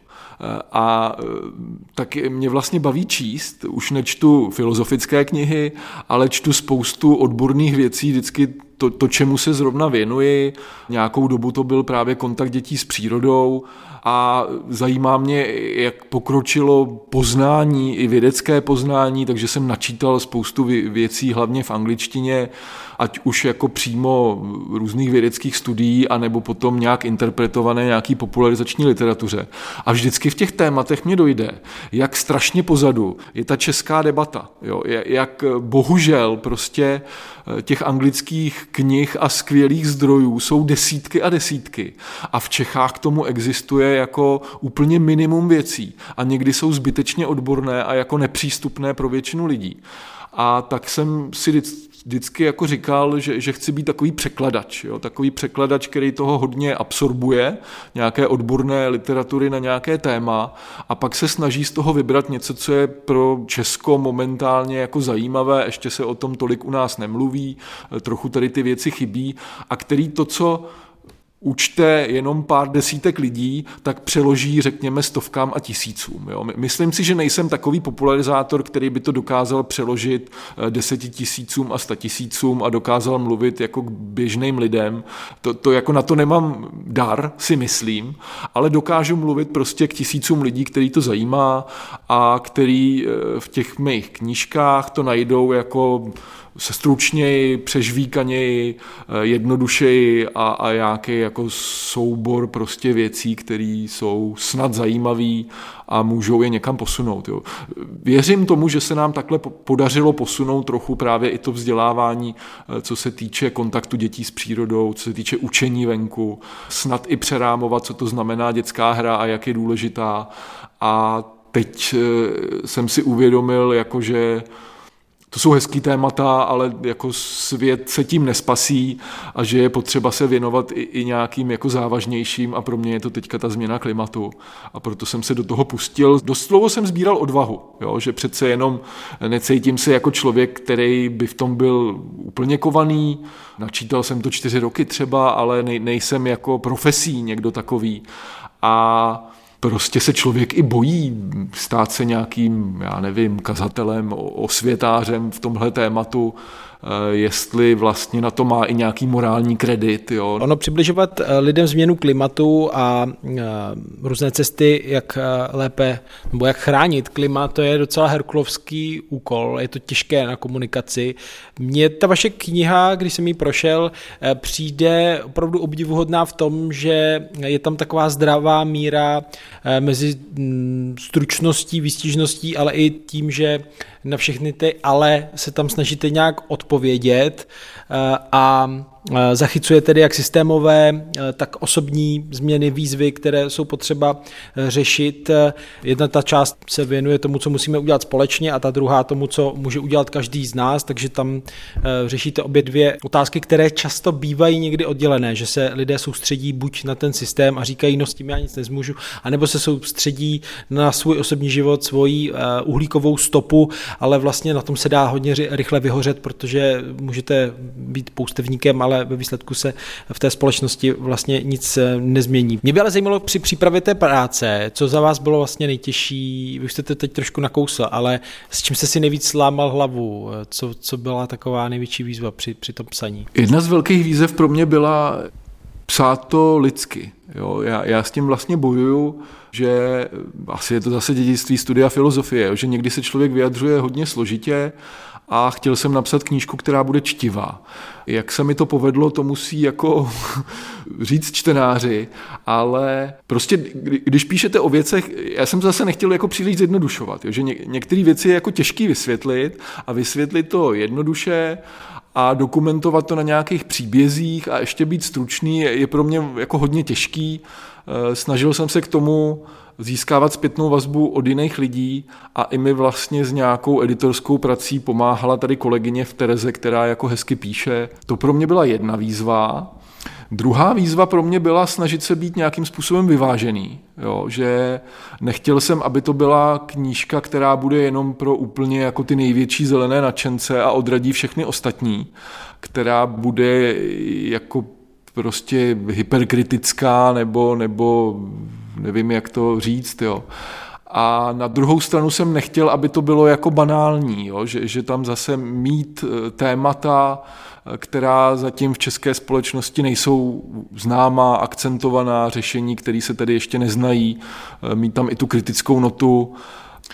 A e, tak mě vlastně baví číst, už nečtu filozofické knihy, ale čtu spoustu odborných věcí, vždycky to, to, čemu se zrovna věnuji. Nějakou dobu to byl právě kontakt dětí s přírodou a zajímá mě, jak pokročilo poznání, i vědecké poznání, takže jsem načítal spoustu věcí, hlavně v angličtině, ať už jako přímo různých vědeckých studií, anebo potom nějak interpretované nějaký popularizační literatuře. A vždycky v těch tématech mě dojde, jak strašně pozadu je ta česká debata. Jo? Jak bohužel prostě těch anglických knih a skvělých zdrojů jsou desítky a desítky. A v Čechách k tomu existuje jako úplně minimum věcí. A někdy jsou zbytečně odborné a jako nepřístupné pro většinu lidí. A tak jsem si vždycky jako říkal, že, že chci být takový překladač, jo? takový překladač, který toho hodně absorbuje, nějaké odborné literatury na nějaké téma a pak se snaží z toho vybrat něco, co je pro Česko momentálně jako zajímavé, ještě se o tom tolik u nás nemluví, trochu tady ty věci chybí a který to, co učte jenom pár desítek lidí, tak přeloží, řekněme, stovkám a tisícům. Jo. Myslím si, že nejsem takový popularizátor, který by to dokázal přeložit eh, deseti tisícům a sta tisícům a dokázal mluvit jako k běžným lidem. To, to jako na to nemám dar, si myslím, ale dokážu mluvit prostě k tisícům lidí, který to zajímá a který eh, v těch mých knížkách to najdou jako se stručněji, přežvíkaněji, eh, jednodušeji a, a nějaký jako soubor prostě věcí, které jsou snad zajímavé a můžou je někam posunout. Jo. Věřím tomu, že se nám takhle podařilo posunout trochu právě i to vzdělávání, eh, co se týče kontaktu dětí s přírodou, co se týče učení venku, snad i přerámovat, co to znamená dětská hra a jak je důležitá. A teď eh, jsem si uvědomil, jakože to jsou hezký témata, ale jako svět se tím nespasí a že je potřeba se věnovat i, i nějakým jako závažnějším a pro mě je to teďka ta změna klimatu. A proto jsem se do toho pustil. Dost dlouho jsem sbíral odvahu, jo, že přece jenom necítím se jako člověk, který by v tom byl úplně kovaný, načítal jsem to čtyři roky třeba, ale nej, nejsem jako profesí někdo takový. A prostě se člověk i bojí stát se nějakým, já nevím, kazatelem, osvětářem v tomhle tématu. Eh, jestli vlastně na to má i nějaký morální kredit. Jo. Ono přibližovat eh, lidem změnu klimatu a eh, různé cesty, jak lépe nebo jak chránit klima, to je docela herkulovský úkol, je to těžké na komunikaci. Mně ta vaše kniha, když jsem ji prošel, přijde opravdu obdivuhodná v tom, že je tam taková zdravá míra mezi mm, stručností, výstižností, ale i tím, že na všechny ty ale se tam snažíte nějak odpovědět eh, a zachycuje tedy jak systémové, eh, tak osobní změny, výzvy, které jsou potřeba eh, řešit. Jedna ta část se věnuje tomu, co musíme udělat společně a ta druhá tomu, co může udělat každý z nás, takže tam řešíte obě dvě otázky, které často bývají někdy oddělené, že se lidé soustředí buď na ten systém a říkají, no s tím já nic nezmůžu, anebo se soustředí na svůj osobní život, svoji uhlíkovou stopu, ale vlastně na tom se dá hodně rychle vyhořet, protože můžete být poustevníkem, ale ale ve výsledku se v té společnosti vlastně nic eh, nezmění. Mě by ale zajímalo při přípravě té práce, co za vás bylo vlastně nejtěžší, vy jste to teď trošku nakousl, ale s čím jste si nejvíc lámal hlavu, co, co byla taková největší výzva při, při tom psaní? Jedna z velkých výzev pro mě byla psát to lidsky. Jo, já, já s tím vlastně bojuju, že asi je to zase dědictví studia filozofie, že někdy se člověk vyjadřuje hodně složitě a chtěl jsem napsat knížku, která bude čtivá. Jak se mi to povedlo, to musí jako říct čtenáři, ale prostě když píšete o věcech, já jsem zase nechtěl jako příliš zjednodušovat, jo, že ně, některé věci je jako těžký vysvětlit a vysvětlit to jednoduše a dokumentovat to na nějakých příbězích a ještě být stručný je, je pro mě jako hodně těžký. Eh, snažil jsem se k tomu získávat zpětnou vazbu od jiných lidí a i mi vlastně s nějakou editorskou prací pomáhala tady kolegyně v Tereze, která jako hezky píše. To pro mě byla jedna výzva. Druhá výzva pro mě byla snažit se být nějakým způsobem vyvážený, jo, že nechtěl jsem, aby to byla knížka, která bude jenom pro úplně jako ty největší zelené nadšence a odradí všechny ostatní, která bude jako prostě hyperkritická nebo, nebo nevím, jak to říct, jo. A na druhou stranu jsem nechtěl, aby to bylo jako banální, jo? Že, že tam zase mít eh, témata, eh, která zatím v české společnosti nejsou známá, akcentovaná řešení, které se tedy ještě neznají, eh, mít tam i tu kritickou notu,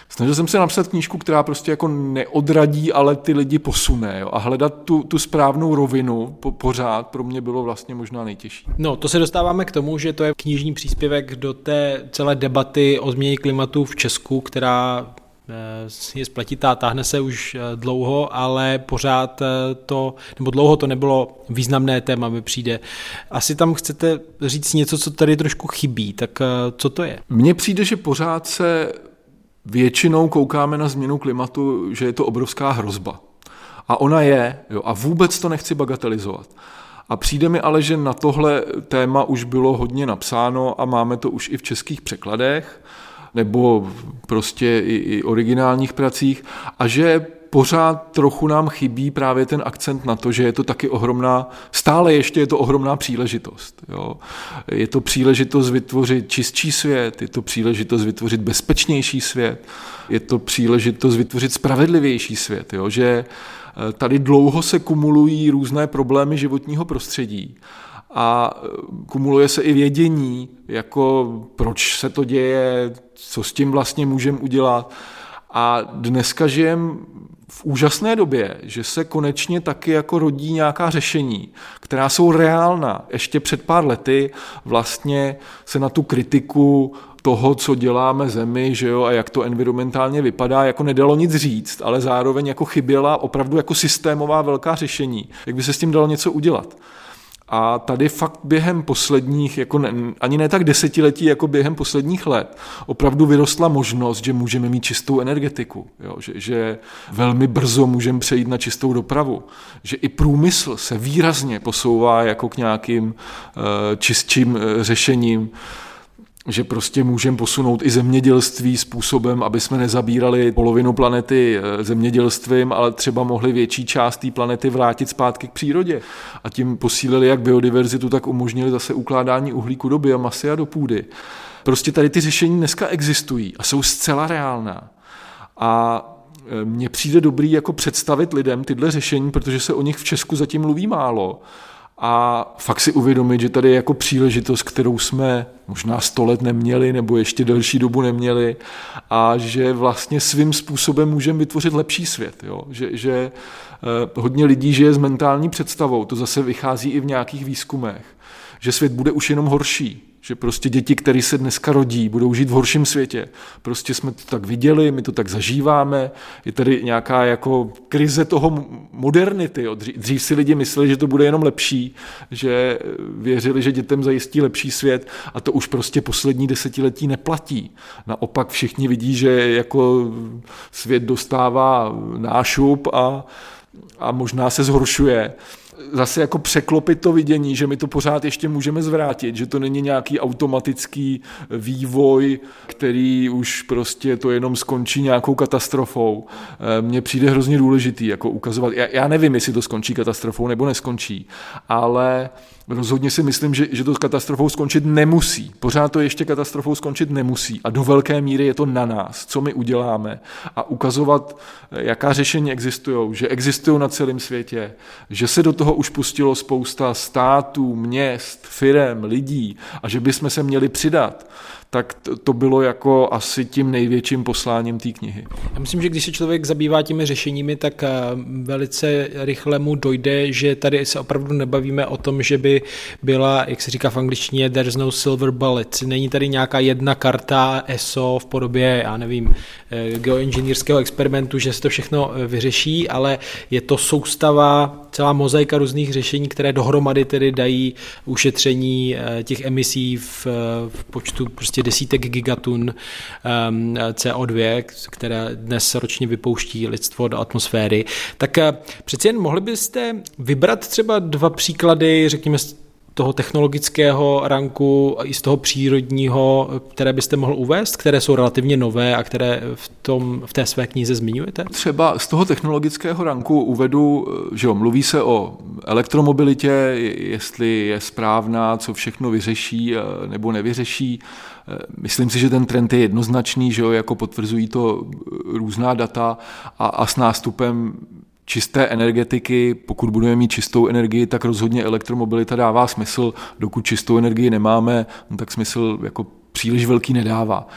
Snažil jsem se napsat knížku, která prostě jako neodradí, ale ty lidi posune. Jo? A hledat tu, tu správnou rovinu po, pořád pro mě bylo vlastně možná nejtěžší. No, to se dostáváme k tomu, že to je knižní příspěvek do té celé debaty o změně klimatu v Česku, která eh, je spletitá, táhne se už eh, dlouho, ale pořád eh, to, nebo dlouho to nebylo významné téma, mi přijde. Asi tam chcete říct něco, co tady trošku chybí, tak co to je? Mně přijde, že pořád se většinou koukáme na změnu klimatu, že je to obrovská hrozba. A ona je, jo, a vůbec to nechci bagatelizovat. A přijde mi ale, že na tohle téma už bylo hodně napsáno a máme to už i v českých překladech, nebo prostě i, i originálních pracích, a že pořád trochu nám chybí právě ten akcent na to, že je to taky ohromná, stále ještě je to ohromná příležitost. Jo. Je to příležitost vytvořit čistší svět, je to příležitost vytvořit bezpečnější svět, je to příležitost vytvořit spravedlivější svět. Jo. Že eh, tady dlouho se kumulují různé problémy životního prostředí a eh, kumuluje se i vědění, jako proč se to děje, co s tím vlastně můžeme udělat. A dneska žijeme v úžasné době, že se konečně taky jako rodí nějaká řešení, která jsou reálná. Ještě před pár lety vlastně se na tu kritiku toho, co děláme zemi, že jo, a jak to environmentálně vypadá, jako nedalo nic říct, ale zároveň jako chyběla opravdu jako systémová velká řešení, jak by se s tím dalo něco udělat. A tady fakt během posledních, jako ne, ani ne tak desetiletí, jako během posledních let, opravdu vyrostla možnost, že můžeme mít čistou energetiku, jo? Že, že velmi brzo můžeme přejít na čistou dopravu, že i průmysl se výrazně posouvá jako k nějakým uh, čistším uh, řešením že prostě můžeme posunout i zemědělství způsobem, aby jsme nezabírali polovinu planety eh, zemědělstvím, ale třeba mohli větší část té planety vrátit zpátky k přírodě. A tím posílili jak biodiverzitu, tak umožnili zase ukládání uhlíku do biomasy a do půdy. Prostě tady ty řešení dneska existují a jsou zcela reálná. A eh, mně přijde dobrý jako představit lidem tyhle řešení, protože se o nich v Česku zatím mluví málo a fakt si uvědomit, že tady je jako příležitost, kterou jsme možná sto let neměli nebo ještě delší dobu neměli a že vlastně svým způsobem můžeme vytvořit lepší svět. Jo? Že, že eh, hodně lidí žije s mentální představou, to zase vychází i v nějakých výzkumech, že svět bude už jenom horší, že prostě děti, které se dneska rodí, budou žít v horším světě. Prostě jsme to tak viděli, my to tak zažíváme. Je tady nějaká jako krize toho modernity. Dřív, si lidi mysleli, že to bude jenom lepší, že věřili, že dětem zajistí lepší svět a to už prostě poslední desetiletí neplatí. Naopak všichni vidí, že jako svět dostává nášup a, a možná se zhoršuje zase jako překlopit to vidění, že my to pořád ještě můžeme zvrátit, že to není nějaký automatický vývoj, který už prostě to jenom skončí nějakou katastrofou. Eh, mně přijde hrozně důležitý jako ukazovat, já, já nevím, jestli to skončí katastrofou nebo neskončí, ale rozhodně si myslím, že, že to katastrofou skončit nemusí. Pořád to ještě katastrofou skončit nemusí. A do velké míry je to na nás, co my uděláme. A ukazovat, jaká řešení existují, že existují na celém světě, že se do toho už pustilo spousta států, měst, firem, lidí a že bychom se měli přidat tak to bylo jako asi tím největším posláním té knihy. Já myslím, že když se člověk zabývá těmi řešeními, tak eh, velice rychle mu dojde, že tady se opravdu nebavíme o tom, že by byla, jak se říká v angličtině, there's no silver bullet. Není tady nějaká jedna karta ESO v podobě, já nevím, eh, geoinženýrského experimentu, že se to všechno eh, vyřeší, ale je to soustava, celá mozaika různých řešení, které dohromady tedy dají ušetření těch emisí v, v počtu prostě prostě desítek gigatun um, CO2, které dnes ročně vypouští lidstvo do atmosféry. Tak uh, přeci jen mohli byste vybrat třeba dva příklady, řekněme, toho technologického ranku i z toho přírodního, které byste mohl uvést, které jsou relativně nové a které v, tom, v té své knize zmiňujete? Třeba z toho technologického ranku uvedu, že jo, mluví se o elektromobilitě, jestli je správná, co všechno vyřeší eh, nebo nevyřeší. Eh, myslím si, že ten trend je jednoznačný, že jo, jako potvrzují to různá data a, a s nástupem čisté energetiky, pokud budeme mít čistou energii, tak rozhodně elektromobilita dává smysl. Dokud čistou energii nemáme, no tak smysl jako příliš velký nedává.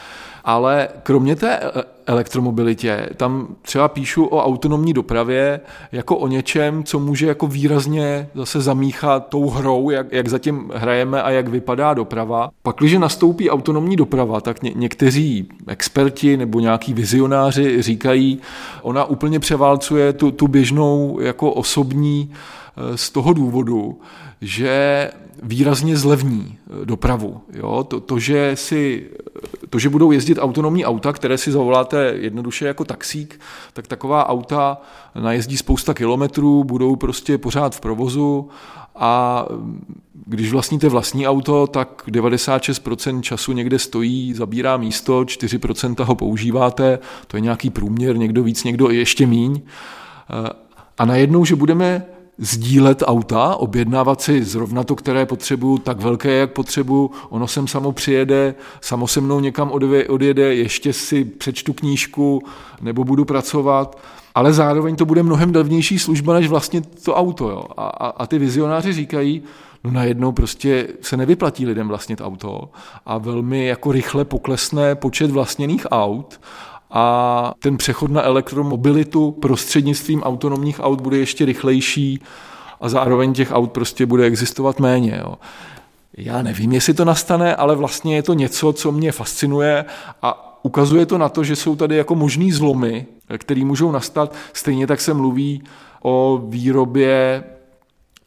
Ale kromě té elektromobilitě, tam třeba píšu o autonomní dopravě jako o něčem, co může jako výrazně zase zamíchat tou hrou, jak, jak zatím hrajeme a jak vypadá doprava. Pak, když nastoupí autonomní doprava, tak ně, někteří experti nebo nějaký vizionáři říkají, ona úplně převálcuje tu, tu běžnou jako osobní z toho důvodu, že výrazně zlevní eh, dopravu. Jo? To, to, že si, to, že budou jezdit autonomní auta, které si zavoláte jednoduše jako taxík, tak taková auta najezdí spousta kilometrů, budou prostě pořád v provozu a mm, když vlastníte vlastní auto, tak 96% času někde stojí, zabírá místo, 4% ho používáte, to je nějaký průměr, někdo víc, někdo ještě míň. Eh, a najednou, že budeme sdílet auta, objednávat si zrovna to, které potřebuju, tak velké, jak potřebuju, ono sem samo přijede, samo se mnou někam odjede, ještě si přečtu knížku nebo budu pracovat, ale zároveň to bude mnohem levnější služba, než vlastně to auto. Jo. A, a, a ty vizionáři říkají, no najednou prostě se nevyplatí lidem vlastnit auto a velmi jako rychle poklesne počet vlastněných aut a ten přechod na elektromobilitu prostřednictvím autonomních aut bude ještě rychlejší a zároveň těch aut prostě bude existovat méně. Jo. Já nevím, jestli to nastane, ale vlastně je to něco, co mě fascinuje a ukazuje to na to, že jsou tady jako možný zlomy, které můžou nastat. Stejně tak se mluví o výrobě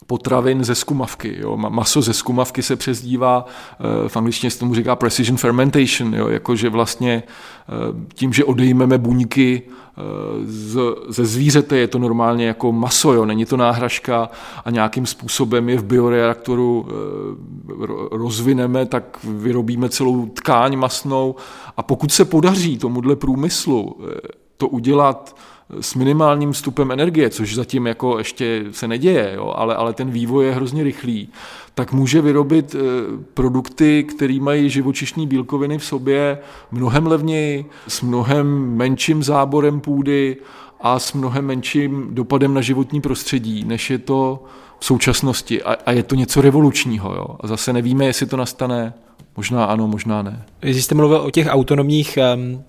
potravin ze skumavky. Jo. Maso ze skumavky se přezdívá, eh, v angličtině se tomu říká precision fermentation, jo. jakože vlastně eh, tím, že odejmeme buňky eh, z, ze zvířete, je to normálně jako maso, jo. není to náhražka a nějakým způsobem je v bioreaktoru rozvineme, tak vyrobíme celou tkáň masnou a pokud se podaří tomuhle průmyslu to udělat s minimálním vstupem energie, což zatím jako ještě se neděje, jo, ale, ale ten vývoj je hrozně rychlý, tak může vyrobit e, produkty, které mají živočišní bílkoviny v sobě mnohem levněji, s mnohem menším záborem půdy a s mnohem menším dopadem na životní prostředí, než je to v současnosti. A, a je to něco revolučního. Jo. A zase nevíme, jestli to nastane. Možná ano, možná ne. Když jste mluvil o těch autonomních um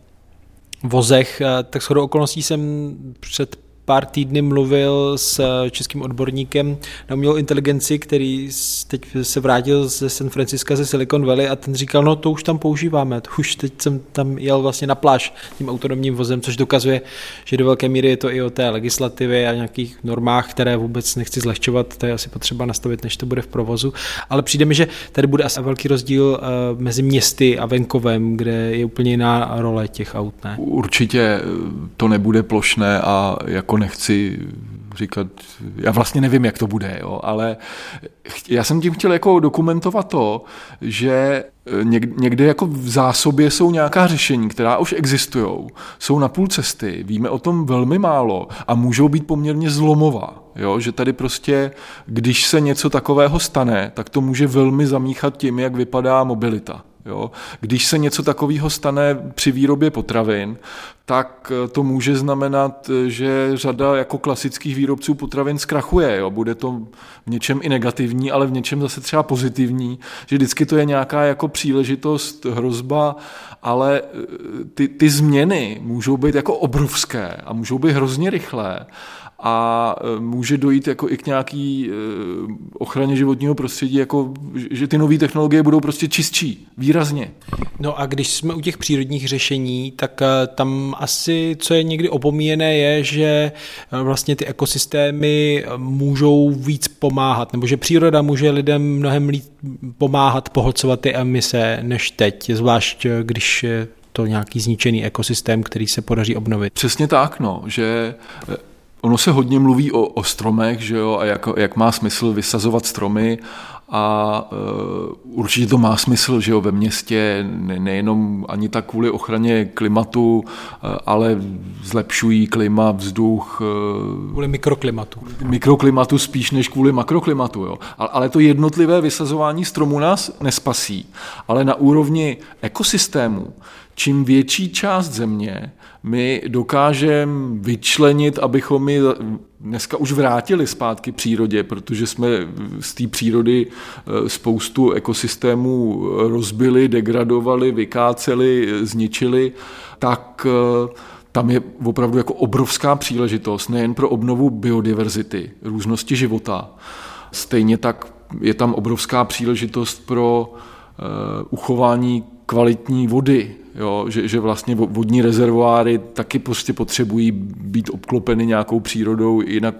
vozech, eh, tak shodou okolností jsem před pár týdny mluvil s eh, českým odborníkem na umělou inteligenci, který teď se vrátil ze San Francisca ze Silicon Valley a ten říkal, no to už tam používáme, to už teď jsem tam jel vlastně na pláž tím autonomním vozem, což dokazuje, že do velké míry je to i o té legislativě a nějakých normách, které vůbec nechci zlehčovat, to je asi potřeba nastavit, než to bude v provozu, ale přijde mi, že tady bude asi velký rozdíl eh, mezi městy a venkovem, kde je úplně jiná role těch aut, ne? Určitě to nebude plošné a jako nechci říkat, já vlastně nevím, jak to bude, jo, ale já jsem tím chtěl jako dokumentovat to, že někde jako v zásobě jsou nějaká řešení, která už existují, jsou na půl cesty, víme o tom velmi málo a můžou být poměrně zlomová. Jo? Že tady prostě, když se něco takového stane, tak to může velmi zamíchat tím, jak vypadá mobilita. Jo? Když se něco takového stane při výrobě potravin, tak eh, to může znamenat, eh, že řada jako klasických výrobců potravin zkrachuje. Jo? Bude to v něčem i negativní, ale v něčem zase třeba pozitivní, že vždycky to je nějaká jako příležitost, hrozba, ale eh, ty, ty změny můžou být jako obrovské a můžou být hrozně rychlé a e, může dojít jako i k nějaký e, ochraně životního prostředí, jako, že ty nové technologie budou prostě čistší, výrazně. No a když jsme u těch přírodních řešení, tak e, tam asi, co je někdy opomíjené, je, že vlastně ty ekosystémy můžou víc pomáhat, nebo že příroda může lidem mnohem líp pomáhat pohlcovat ty emise než teď, zvlášť když to nějaký zničený ekosystém, který se podaří obnovit. Přesně tak, no, že Ono se hodně mluví o, o stromech, že jo, a jak, jak má smysl vysazovat stromy a uh, určitě to má smysl, že jo, ve městě ne, nejenom ani tak kvůli ochraně klimatu, uh, ale zlepšují klima, vzduch. Uh, kvůli mikroklimatu. Mikroklimatu spíš než kvůli makroklimatu, jo. Ale, ale to jednotlivé vysazování stromů nás nespasí, ale na úrovni ekosystému, čím větší část země my dokážeme vyčlenit, abychom ji dneska už vrátili zpátky přírodě, protože jsme z té přírody eh, spoustu ekosystémů rozbili, degradovali, vykáceli, zničili, tak eh, tam je opravdu jako obrovská příležitost nejen pro obnovu biodiverzity, různosti života, stejně tak je tam obrovská příležitost pro uh, uchování kvalitní vody, jo, že, že vlastně vodní rezervoáry taky prostě potřebují být obklopeny nějakou přírodou, jinak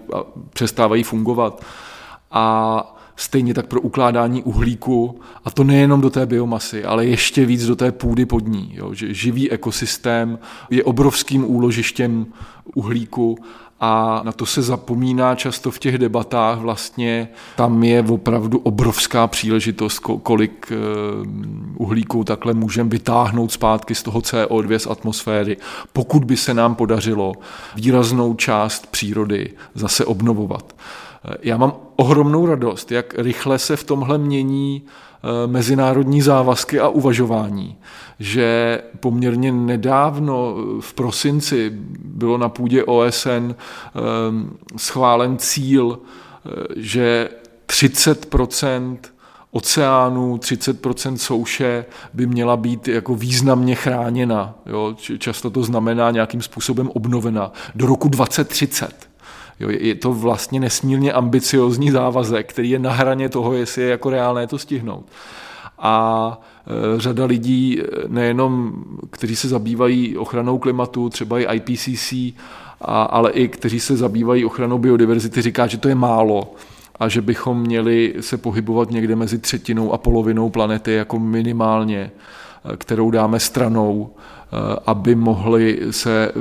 přestávají fungovat. A stejně tak pro ukládání uhlíku, a to nejenom do té biomasy, ale ještě víc do té půdy pod ní. Jo, že živý ekosystém je obrovským úložištěm uhlíku a na to se zapomíná často v těch debatách. Vlastně tam je opravdu obrovská příležitost, kolik eh, uhlíků takhle můžeme vytáhnout zpátky z toho CO2 z atmosféry, pokud by se nám podařilo výraznou část přírody zase obnovovat. Eh, já mám ohromnou radost, jak rychle se v tomhle mění mezinárodní závazky a uvažování že poměrně nedávno v prosinci bylo na půdě OSN ehm, schválen cíl, eh, že 30% oceánů, 30% souše by měla být jako významně chráněna. Jo? Často to znamená nějakým způsobem obnovena do roku 2030. Jo, je to vlastně nesmírně ambiciozní závazek, který je na hraně toho, jestli je jako reálné to stihnout. A Eh, řada lidí, eh, nejenom kteří se zabývají ochranou klimatu, třeba i IPCC, a, ale i kteří se zabývají ochranou biodiverzity, říká, že to je málo a že bychom měli se pohybovat někde mezi třetinou a polovinou planety jako minimálně, kterou dáme stranou, aby mohly se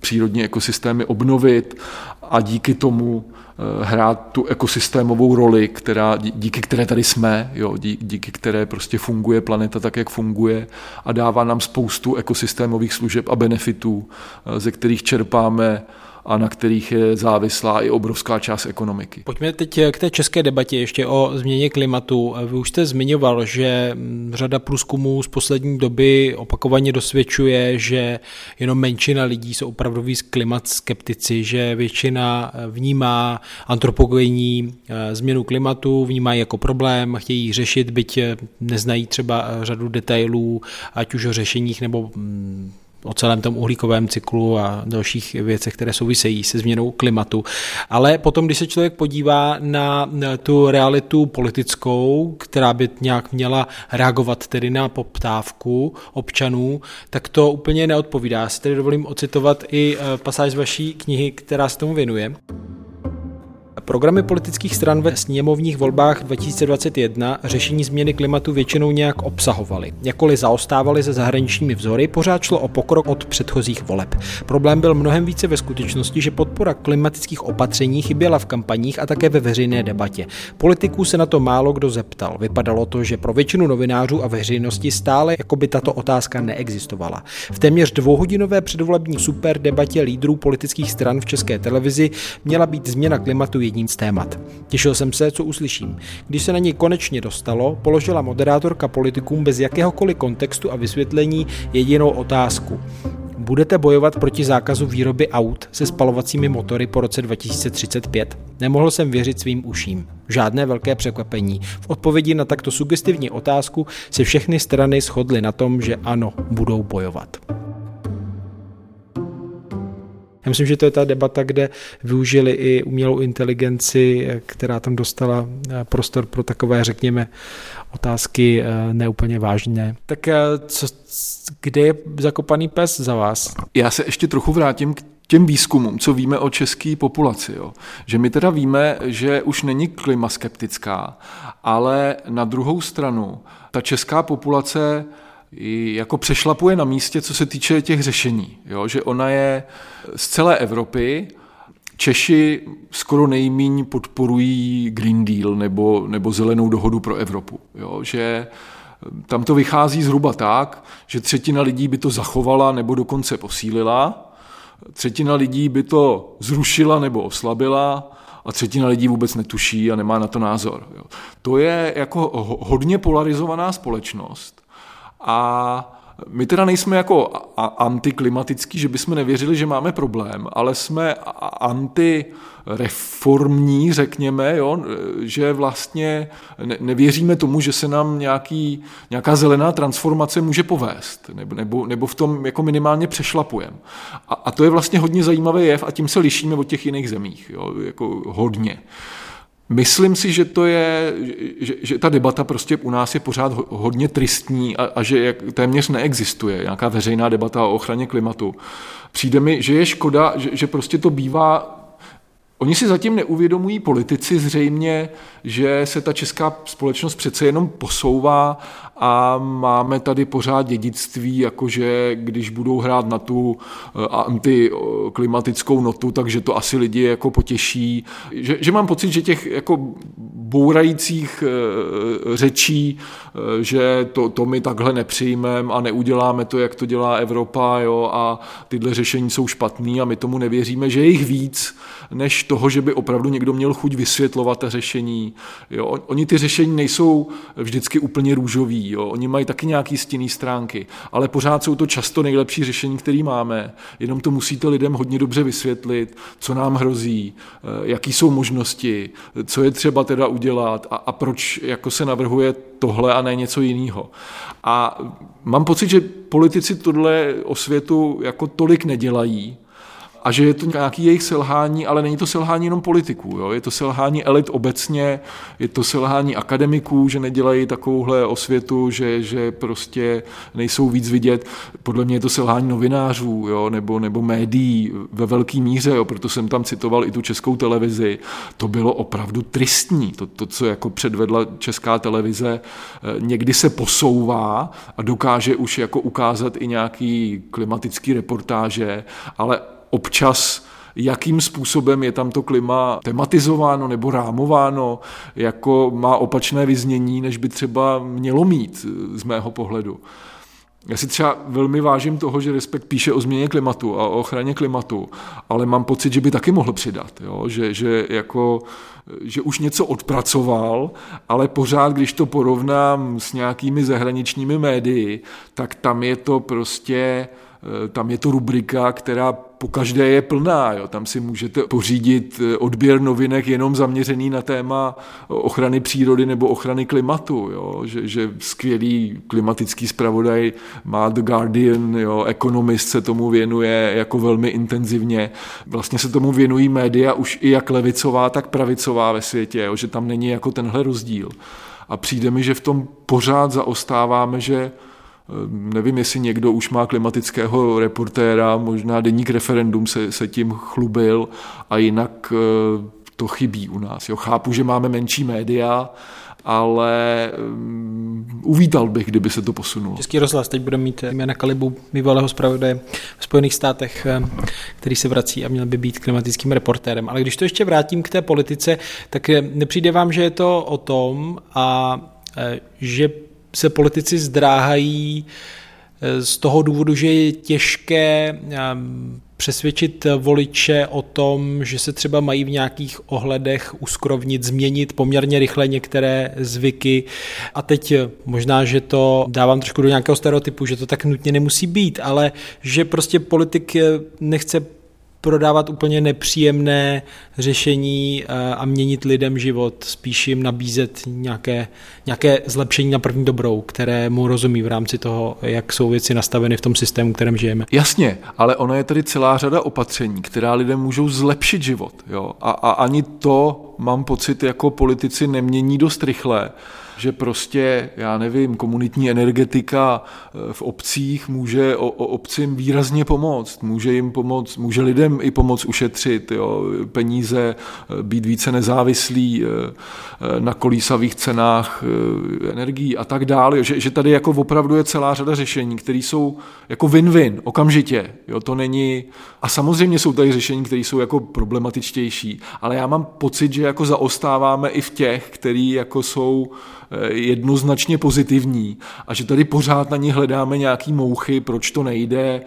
přírodní ekosystémy obnovit a díky tomu Eh, hrát tu ekosystémovou roli, která, díky které tady jsme, jo, díky které prostě funguje planeta tak, jak funguje a dává nám spoustu ekosystémových služeb a benefitů, eh, ze kterých čerpáme a na kterých je závislá i obrovská část ekonomiky. Pojďme teď k té české debatě ještě o změně klimatu. Vy už jste zmiňoval, že řada průzkumů z poslední doby opakovaně dosvědčuje, že jenom menšina lidí jsou opravdoví klimat skeptici, že většina vnímá antropogenní eh, změnu klimatu, vnímají jako problém, chtějí řešit, byť neznají třeba řadu detailů, ať už o řešeních nebo mm, o celém tom uhlíkovém cyklu a dalších věcech, které souvisejí se změnou klimatu. Ale potom, když se člověk podívá na tu realitu politickou, která by nějak měla reagovat tedy na poptávku občanů, tak to úplně neodpovídá. Já si tedy dovolím ocitovat i eh, pasáž z vaší knihy, která se tomu věnuje. Programy politických stran ve sněmovních volbách 2021 řešení změny klimatu většinou nějak obsahovaly. Jakkoliv zaostávaly se zahraničními vzory, pořád šlo o pokrok od předchozích voleb. Problém byl mnohem více ve skutečnosti, že podpora klimatických opatření chyběla v kampaních a také ve veřejné debatě. Politiků se na to málo kdo zeptal. Vypadalo to, že pro většinu novinářů a veřejnosti stále jako by tato otázka neexistovala. V téměř dvouhodinové předvolební super debatě lídrů politických stran v české televizi měla být změna klimatu jedním z témat. Těšil jsem se, co uslyším. Když se na něj konečně dostalo, položila moderátorka politikům bez jakéhokoliv kontextu a vysvětlení jedinou otázku. Budete bojovat proti zákazu výroby aut se spalovacími motory po roce 2035? Nemohl jsem věřit svým uším. Žádné velké překvapení. V odpovědi na takto sugestivní otázku se všechny strany shodly na tom, že ano, budou bojovat. Já myslím, že to je ta debata, kde využili i umělou inteligenci, která tam dostala eh, prostor pro takové, řekněme, otázky eh, neúplně vážné. Tak eh, co, kde je zakopaný pes za vás? Já se ještě trochu vrátím k těm výzkumům, co víme o české populaci. Jo. Že my teda víme, že už není klimaskeptická, ale na druhou stranu ta česká populace jako přešlapuje na místě, co se týče těch řešení. Jo? Že ona je z celé Evropy Češi skoro nejmíň podporují Green Deal nebo, nebo zelenou dohodu pro Evropu. Jo? Že tam to vychází zhruba tak, že třetina lidí by to zachovala nebo dokonce posílila, třetina lidí by to zrušila nebo oslabila a třetina lidí vůbec netuší a nemá na to názor. Jo. To je jako hodně polarizovaná společnost a my teda nejsme jako antiklimatický, že bychom nevěřili, že máme problém, ale jsme antireformní, řekněme, jo, že vlastně nevěříme tomu, že se nám nějaký, nějaká zelená transformace může povést, nebo, nebo, v tom jako minimálně přešlapujeme. A, a to je vlastně hodně zajímavý jev a tím se lišíme od těch jiných zemích, jo, jako hodně. Myslím si, že to je, že, že ta debata prostě u nás je pořád hodně tristní a, a že jak, téměř neexistuje nějaká veřejná debata o ochraně klimatu. Přijde mi, že je škoda, že, že prostě to bývá Oni si zatím neuvědomují politici zřejmě, že se ta česká společnost přece jenom posouvá a máme tady pořád dědictví, jakože když budou hrát na tu eh, antiklimatickou notu, takže to asi lidi jako potěší. Že, že mám pocit, že těch jako bourajících eh, řečí, eh, že to, to my takhle nepřijmeme a neuděláme to, jak to dělá Evropa jo, a tyhle řešení jsou špatný a my tomu nevěříme, že je jich víc, než toho, že by opravdu někdo měl chuť vysvětlovat ta řešení. Jo. Oni ty řešení nejsou vždycky úplně růžový, jo. oni mají taky nějaký stinný stránky, ale pořád jsou to často nejlepší řešení, které máme. Jenom to musíte lidem hodně dobře vysvětlit, co nám hrozí, eh, jaký jsou možnosti, co je třeba teda udělat a, a proč jako se navrhuje tohle a ne něco jiného. A mám pocit, že politici tohle o světu jako tolik nedělají, a že je to nějaký jejich selhání, ale není to selhání jenom politiků, jo? je to selhání elit obecně, je to selhání akademiků, že nedělají takovouhle osvětu, že, že prostě nejsou víc vidět. Podle mě je to selhání novinářů jo? Nebo, nebo médií ve velké míře, jo? proto jsem tam citoval i tu českou televizi. To bylo opravdu tristní, to, to co jako předvedla česká televize, eh, někdy se posouvá a dokáže už jako ukázat i nějaký klimatický reportáže, ale občas jakým způsobem je tam to klima tematizováno nebo rámováno, jako má opačné vyznění, než by třeba mělo mít z mého pohledu. Já si třeba velmi vážím toho, že Respekt píše o změně klimatu a o ochraně klimatu, ale mám pocit, že by taky mohl přidat, jo? Že, že, jako, že už něco odpracoval, ale pořád, když to porovnám s nějakými zahraničními médii, tak tam je to prostě Eh, tam je to rubrika, která po každé je plná. Jo. Tam si můžete pořídit eh, odběr novinek jenom zaměřený na téma ochrany přírody nebo ochrany klimatu. Jo. Že, že skvělý klimatický zpravodaj má The Guardian, jo. Economist se tomu věnuje jako velmi intenzivně. Vlastně se tomu věnují média už i jak levicová, tak pravicová ve světě, jo. že tam není jako tenhle rozdíl. A přijde mi, že v tom pořád zaostáváme, že Nevím, jestli někdo už má klimatického reportéra, možná deník referendum se, se tím chlubil a jinak eh, to chybí u nás. Jo. Chápu, že máme menší média, ale um, uvítal bych, kdyby se to posunulo. Český rozhlas teď bude mít jména Kalibu, bývalého zpravodaje v Spojených státech, eh, který se vrací a měl by být klimatickým reportérem. Ale když to ještě vrátím k té politice, tak nepřijde vám, že je to o tom a že se politici zdráhají eh, z toho důvodu, že je těžké ehm, přesvědčit voliče o tom, že se třeba mají v nějakých ohledech uskrovnit, změnit poměrně rychle některé zvyky. A teď eh, možná, že to dávám trošku do nějakého stereotypu, že to tak nutně nemusí být, ale že prostě politik eh, nechce prodávat úplně nepříjemné řešení eh, a měnit lidem život, spíš jim nabízet nějaké, nějaké zlepšení na první dobrou, které mu rozumí v rámci toho, jak jsou věci nastaveny v tom systému, v kterém žijeme. Jasně, ale ono je tady celá řada opatření, která lidem můžou zlepšit život. Jo? A, a ani to mám pocit, jako politici nemění dost rychle že prostě, já nevím, komunitní energetika eh, v obcích může o, o obcím výrazně pomoct, může jim pomoct, může lidem i pomoct ušetřit jo, peníze, eh, být více nezávislí na kolísavých cenách energií a tak dále, že, že tady jako opravdu je celá řada řešení, které jsou jako win-win, okamžitě, jo, to není, a samozřejmě jsou tady řešení, které jsou jako problematičtější, ale já mám pocit, že jako zaostáváme i v těch, který jako jsou eh, jednoznačně pozitivní a že tady pořád na ně hledáme nějaký mouchy, proč to nejde,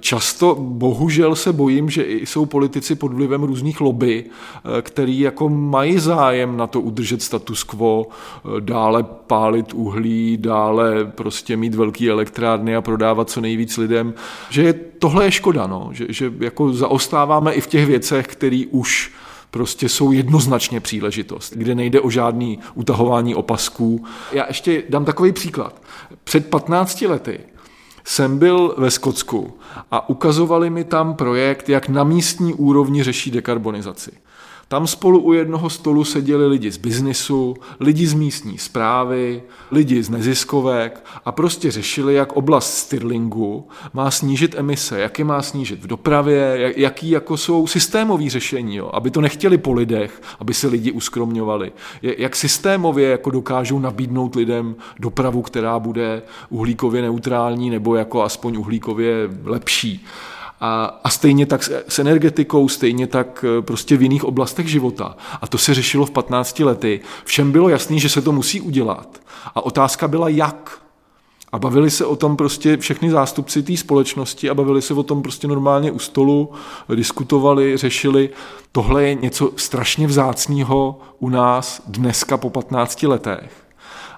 Často bohužel se bojím, že jsou politici pod vlivem různých lobby, eh, který jako mají zájem na to udržet status quo, eh, dále pálit uhlí, dále prostě mít velký elektrárny a prodávat co nejvíc lidem, že tohle je škoda, no, že, že jako zaostáváme i v těch věcech, které už prostě jsou jednoznačně příležitost, kde nejde o žádný utahování opasků. Já ještě dám takový příklad. Před 15 lety jsem byl ve Skotsku a ukazovali mi tam projekt, jak na místní úrovni řeší dekarbonizaci. Tam spolu u jednoho stolu seděli lidi z biznisu, lidi z místní zprávy, lidi z neziskovek a prostě řešili, jak oblast Stirlingu má snížit emise, jak je má snížit v dopravě, jaký jako jsou systémové řešení, jo, aby to nechtěli po lidech, aby se lidi uskromňovali. Jak systémově jako dokážou nabídnout lidem dopravu, která bude uhlíkově neutrální nebo jako aspoň uhlíkově lepší. A, a stejně tak s, s energetikou, stejně tak e, prostě v jiných oblastech života. A to se řešilo v 15 lety. Všem bylo jasný, že se to musí udělat. A otázka byla jak. A bavili se o tom prostě všechny zástupci té společnosti a bavili se o tom prostě normálně u stolu, diskutovali, řešili. Tohle je něco strašně vzácného u nás dneska po 15 letech.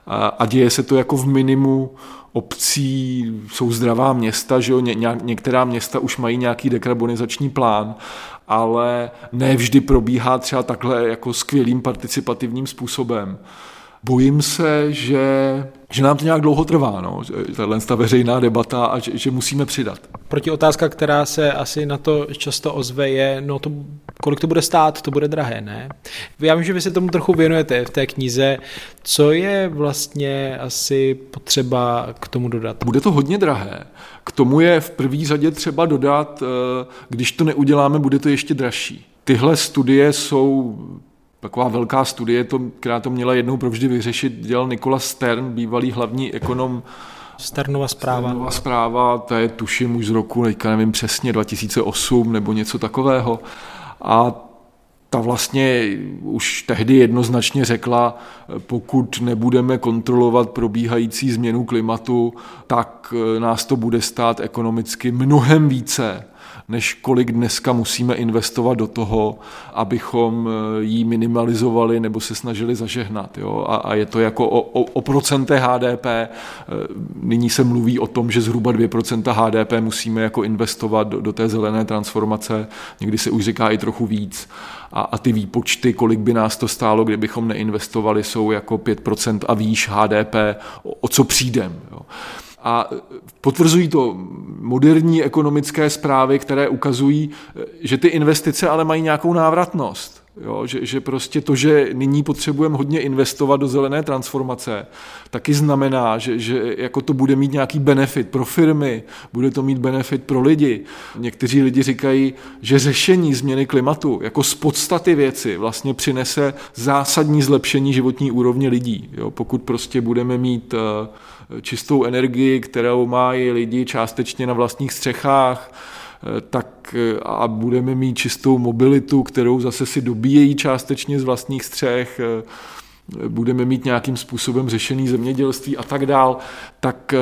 A, a děje se to jako v minimu obcí, jsou zdravá města, že jo, ně, některá města už mají nějaký dekarbonizační plán, ale ne vždy probíhá třeba takhle jako skvělým participativním způsobem. Bojím se, že, že nám to nějak dlouho trvá, no, tahle ta veřejná debata a že, že musíme přidat. Proti otázka, která se asi na to často ozve, je, no to, kolik to bude stát, to bude drahé, ne? Já vím, že vy se tomu trochu věnujete v té knize. Co je vlastně asi potřeba k tomu dodat? Bude to hodně drahé. K tomu je v první řadě třeba dodat, eh, když to neuděláme, bude to ještě dražší. Tyhle studie jsou taková velká studie, to, která to měla jednou provždy vyřešit, dělal Nikola Stern, bývalý hlavní ekonom Sternova zpráva. Sternova zpráva, ta je tuším už z roku, teďka nevím přesně, 2008 nebo něco takového. A ta vlastně už tehdy jednoznačně řekla, pokud nebudeme kontrolovat probíhající změnu klimatu, tak nás to bude stát ekonomicky mnohem více, než kolik dneska musíme investovat do toho, abychom eh, ji minimalizovali nebo se snažili zažehnat. Jo? A, a je to jako o, o, o procente HDP. Eh, nyní se mluví o tom, že zhruba 2% HDP musíme jako investovat do, do té zelené transformace. Někdy se už říká i trochu víc. A, a ty výpočty, kolik by nás to stálo, kdybychom neinvestovali, jsou jako 5% a výš HDP, o, o co přijdem. Jo? A potvrzují to moderní ekonomické zprávy, které ukazují, že ty investice ale mají nějakou návratnost. Jo, že, že prostě to, že nyní potřebujeme hodně investovat do zelené transformace, taky znamená, že, že jako to bude mít nějaký benefit pro firmy, bude to mít benefit pro lidi. Někteří lidi říkají, že řešení změny klimatu jako z podstaty věci vlastně přinese zásadní zlepšení životní úrovně lidí. Jo, pokud prostě budeme mít uh, čistou energii, kterou mají lidi částečně na vlastních střechách, eh, tak eh, a budeme mít čistou mobilitu, kterou zase si dobíjejí částečně z vlastních střech, eh, budeme mít nějakým způsobem řešený zemědělství a tak dál, tak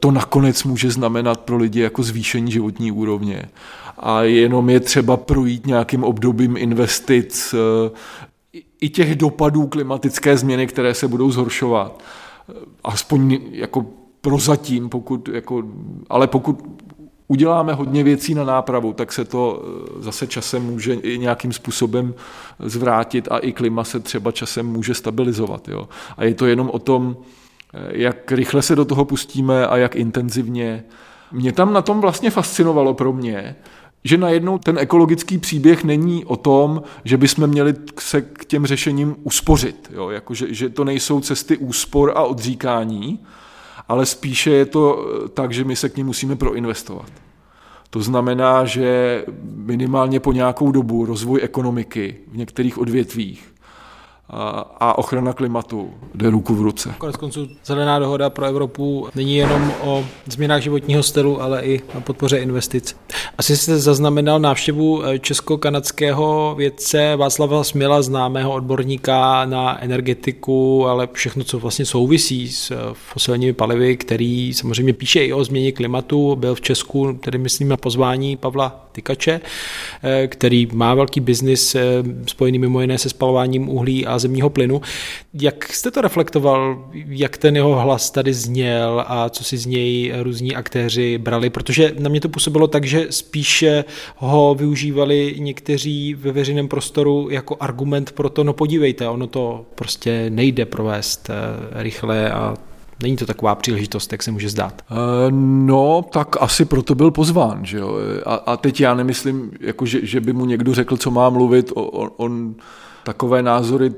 to nakonec může znamenat pro lidi jako zvýšení životní úrovně. A jenom je třeba projít nějakým obdobím investic i těch dopadů klimatické změny, které se budou zhoršovat aspoň jako prozatím, pokud, jako, ale pokud uděláme hodně věcí na nápravu, tak se to eh, zase časem může i nějakým způsobem zvrátit a i klima se třeba časem může stabilizovat. Jo. A je to jenom o tom, eh, jak rychle se do toho pustíme a jak intenzivně. Mě tam na tom vlastně fascinovalo pro mě, že najednou ten ekologický příběh není o tom, že bychom měli se k těm řešením uspořit. Jo? Jako, že, že to nejsou cesty úspor a odříkání, ale spíše je to tak, že my se k ním musíme proinvestovat. To znamená, že minimálně po nějakou dobu rozvoj ekonomiky v některých odvětvích a ochrana klimatu jde ruku v ruce. Konec konců zelená dohoda pro Evropu není jenom o změnách životního stylu, ale i o podpoře investic. Asi jste zaznamenal návštěvu eh, česko-kanadského vědce Václava Směla, známého odborníka na energetiku, ale všechno, co vlastně souvisí s eh, fosilními palivy, který samozřejmě píše i o změně klimatu. Byl v Česku, tedy myslím na pozvání Pavla Tykače, eh, který má velký biznis spojený mimo jiné se spalováním uhlí a zemního plynu. Jak jste to reflektoval, jak ten jeho hlas tady zněl a co si z něj různí aktéři brali? Protože na mě to působilo tak, že spíše ho využívali někteří ve veřejném prostoru jako argument pro to, no podívejte, ono to prostě nejde provést eh, rychle a Není to taková příležitost, jak se může zdát? Eh, no, tak asi proto byl pozván. Že jo? A, a teď já nemyslím, jako že, že by mu někdo řekl, co má mluvit. On, on takové názory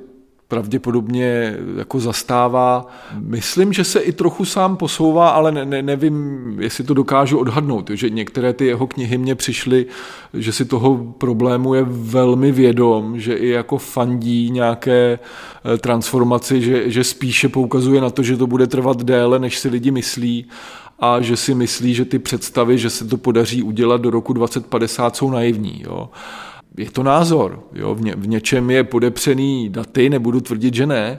pravděpodobně jako zastává. Myslím, že se i trochu sám posouvá, ale ne, ne, nevím, jestli to dokážu odhadnout, že některé ty jeho knihy mě přišly, že si toho problému je velmi vědom, že i jako fandí nějaké eh, transformaci, že, že spíše poukazuje na to, že to bude trvat déle, než si lidi myslí a že si myslí, že ty představy, že se to podaří udělat do roku 2050, jsou naivní. Jo je to názor. Jo? V, ně, v něčem je podepřený daty, nebudu tvrdit, že ne,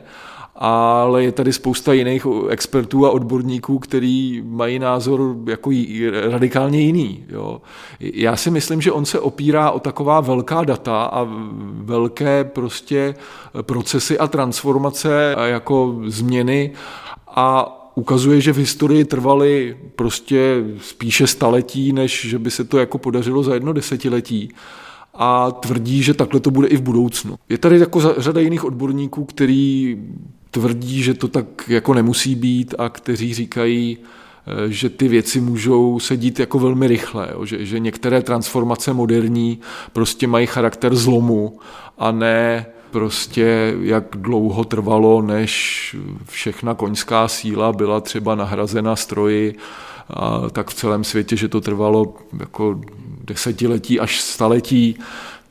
ale je tady spousta jiných expertů a odborníků, který mají názor jako radikálně jiný. Jo. Já si myslím, že on se opírá o taková velká data a velké prostě procesy a transformace a jako změny a ukazuje, že v historii trvaly prostě spíše staletí, než že by se to jako podařilo za jedno desetiletí a tvrdí, že takhle to bude i v budoucnu. Je tady jako řada jiných odborníků, který tvrdí, že to tak jako nemusí být a kteří říkají, eh, že ty věci můžou se dít jako velmi rychle, jo? Že, že některé transformace moderní prostě mají charakter zlomu a ne prostě jak dlouho trvalo, než všechna koňská síla byla třeba nahrazena stroji, a tak v celém světě, že to trvalo jako desetiletí až staletí,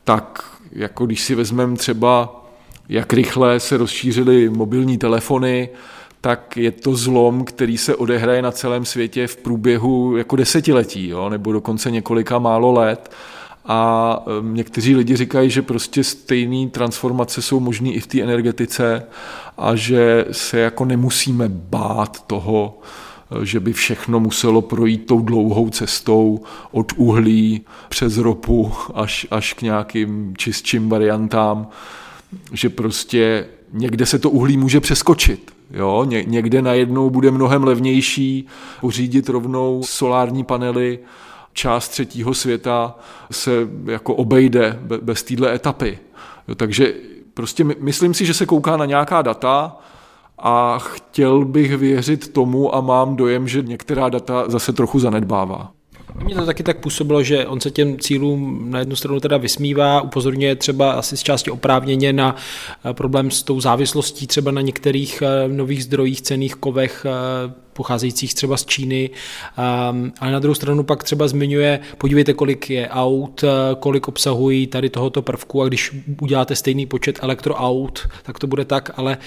tak jako když si vezmeme třeba, jak rychle se rozšířily mobilní telefony, tak je to zlom, který se odehraje na celém světě v průběhu jako desetiletí, jo, nebo dokonce několika málo let. A um, někteří lidi říkají, že prostě stejné transformace jsou možné i v té energetice a že se jako nemusíme bát toho, že by všechno muselo projít tou dlouhou cestou od uhlí přes ropu až, až k nějakým čistším variantám, že prostě někde se to uhlí může přeskočit. Jo? Ně, někde najednou bude mnohem levnější pořídit rovnou solární panely, část třetího světa se jako obejde bez téhle etapy. Jo, takže prostě myslím si, že se kouká na nějaká data, a chtěl bych věřit tomu a mám dojem, že některá data zase trochu zanedbává. Mně to taky tak působilo, že on se těm cílům na jednu stranu teda vysmívá, upozorňuje třeba asi z části oprávněně na eh, problém s tou závislostí třeba na některých eh, nových zdrojích, cených kovech, eh, pocházejících třeba z Číny, ehm, ale na druhou stranu pak třeba zmiňuje, podívejte, kolik je aut, kolik obsahují tady tohoto prvku a když uděláte stejný počet elektroaut, tak to bude tak, ale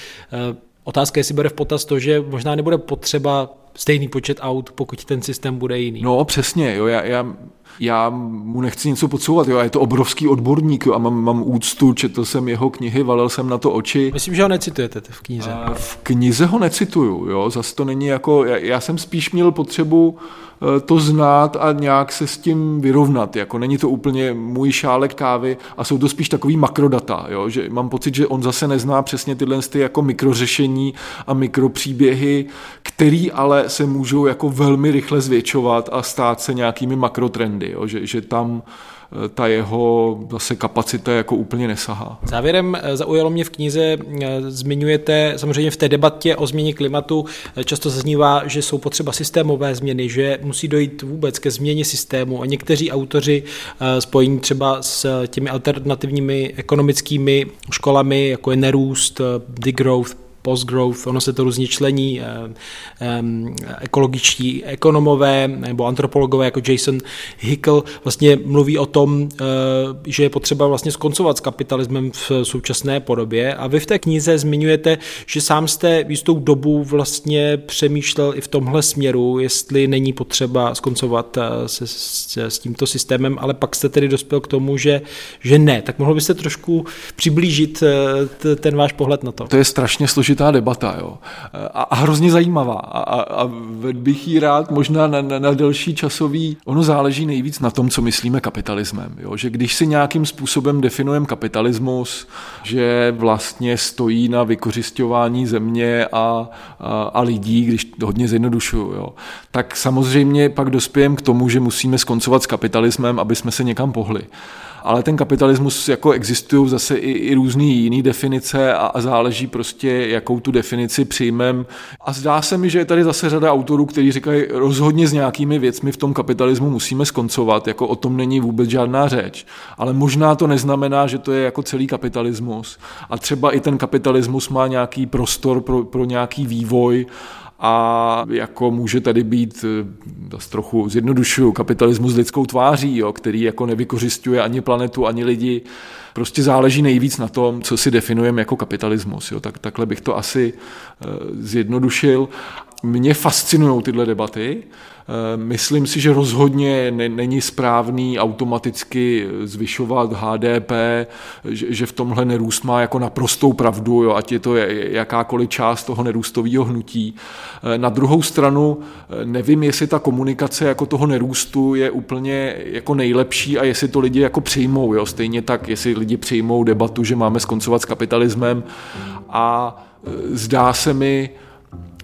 Otázka je, jestli bere v potaz to, že možná nebude potřeba stejný počet aut, pokud ten systém bude jiný. No přesně, jo, já, já, já mu nechci něco podsouvat, jo, je to obrovský odborník jo, a mám, mám úctu, četl jsem jeho knihy, valil jsem na to oči. Myslím, že ho necitujete v knize. A v knize ho necituju, jo, zase to není jako, já, já jsem spíš měl potřebu Eh, to znát a nějak se s tím vyrovnat. Jako není to úplně můj šálek kávy a jsou to spíš takový makrodata. Jo? Že mám pocit, že on zase nezná přesně tyhle ty jako mikrořešení a mikropříběhy, který ale se můžou jako velmi rychle zvětšovat a stát se nějakými makrotrendy. Jo? Že, že tam ta jeho zase kapacita jako úplně nesahá. Závěrem zaujalo mě v knize, zmiňujete samozřejmě v té debatě o změně klimatu, často zaznívá, že jsou potřeba systémové změny, že musí dojít vůbec ke změně systému a někteří autoři spojení třeba s těmi alternativními ekonomickými školami, jako je nerůst, degrowth, post-growth, ono se to různě člení, eh, ekologičtí ekonomové nebo antropologové jako Jason Hickel vlastně mluví o tom, eh, že je potřeba vlastně skoncovat s kapitalismem v současné podobě a vy v té knize zmiňujete, že sám jste jistou dobu vlastně přemýšlel i v tomhle směru, jestli není potřeba skoncovat eh, se, s, s tímto systémem, ale pak jste tedy dospěl k tomu, že, že ne. Tak mohl byste trošku přiblížit ten váš pohled na to? To je strašně složité složitá debata jo. A, a hrozně zajímavá a, a, bych jí rád možná na, na, na delší časový, ono záleží nejvíc na tom, co myslíme kapitalismem. Jo. Že když si nějakým způsobem definujeme kapitalismus, že vlastně stojí na vykořišťování země a, a, a lidí, když to hodně zjednodušuju, jo, tak samozřejmě pak dospějeme k tomu, že musíme skoncovat s kapitalismem, aby jsme se někam pohli ale ten kapitalismus jako existují zase i, i různé jiné definice a, a záleží prostě, jakou tu definici přijmem. A zdá se mi, že je tady zase řada autorů, kteří říkají, rozhodně s nějakými věcmi v tom kapitalismu musíme skoncovat, jako o tom není vůbec žádná řeč. Ale možná to neznamená, že to je jako celý kapitalismus. A třeba i ten kapitalismus má nějaký prostor pro, pro nějaký vývoj a jako může tady být, eh, dost trochu zjednodušuju, kapitalismus lidskou tváří, jo, který jako nevykořišťuje ani planetu, ani lidi. Prostě záleží nejvíc na tom, co si definujeme jako kapitalismus. Jo. Tak, takhle bych to asi uh, zjednodušil. Mě fascinují tyhle debaty. Eh, myslím si, že rozhodně není správný automaticky zvyšovat HDP, že v tomhle nerůst má jako naprostou pravdu, jo, ať je to jakákoliv část toho nerůstového hnutí. Eh, na druhou stranu eh, nevím, jestli ta komunikace jako toho nerůstu je úplně jako nejlepší a jestli to lidi jako přijmou. Jo. Stejně tak, jestli lidi přijmou debatu, že máme skoncovat s kapitalismem a zdá se mi,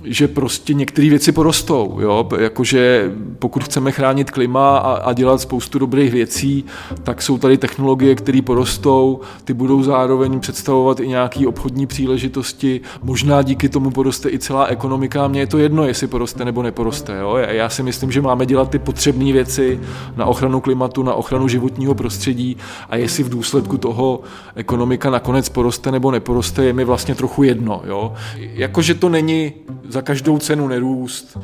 že prostě některé věci porostou. Jo? Jakože pokud chceme chránit klima a, a dělat spoustu dobrých věcí, tak jsou tady technologie, které porostou, ty budou zároveň představovat i nějaké obchodní příležitosti, možná díky tomu poroste i celá ekonomika. Mně je to jedno, jestli poroste nebo neporoste. Jo? Já si myslím, že máme dělat ty potřebné věci na ochranu klimatu, na ochranu životního prostředí a jestli v důsledku toho ekonomika nakonec poroste nebo neporoste, je mi vlastně trochu jedno. Jo? Jakože to není za každou cenu nerůst,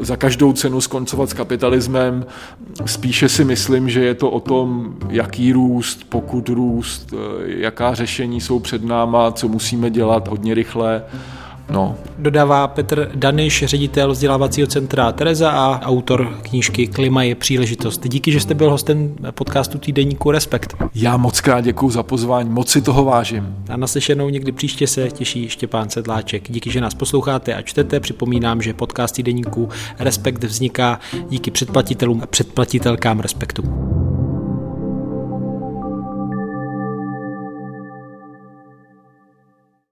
za každou cenu skoncovat s kapitalismem. Spíše si myslím, že je to o tom, jaký růst, pokud růst, jaká řešení jsou před náma, co musíme dělat hodně rychle. No. Dodává Petr Daniš, ředitel vzdělávacího centra Tereza a autor knížky Klima je příležitost. Díky, že jste byl hostem podcastu Týdeníku Respekt. Já moc krát děkuji za pozvání, moc si toho vážím. A naslyšenou někdy příště se těší Štěpán Sedláček. Díky, že nás posloucháte a čtete. Připomínám, že podcast Týdeníku Respekt vzniká díky předplatitelům a předplatitelkám Respektu.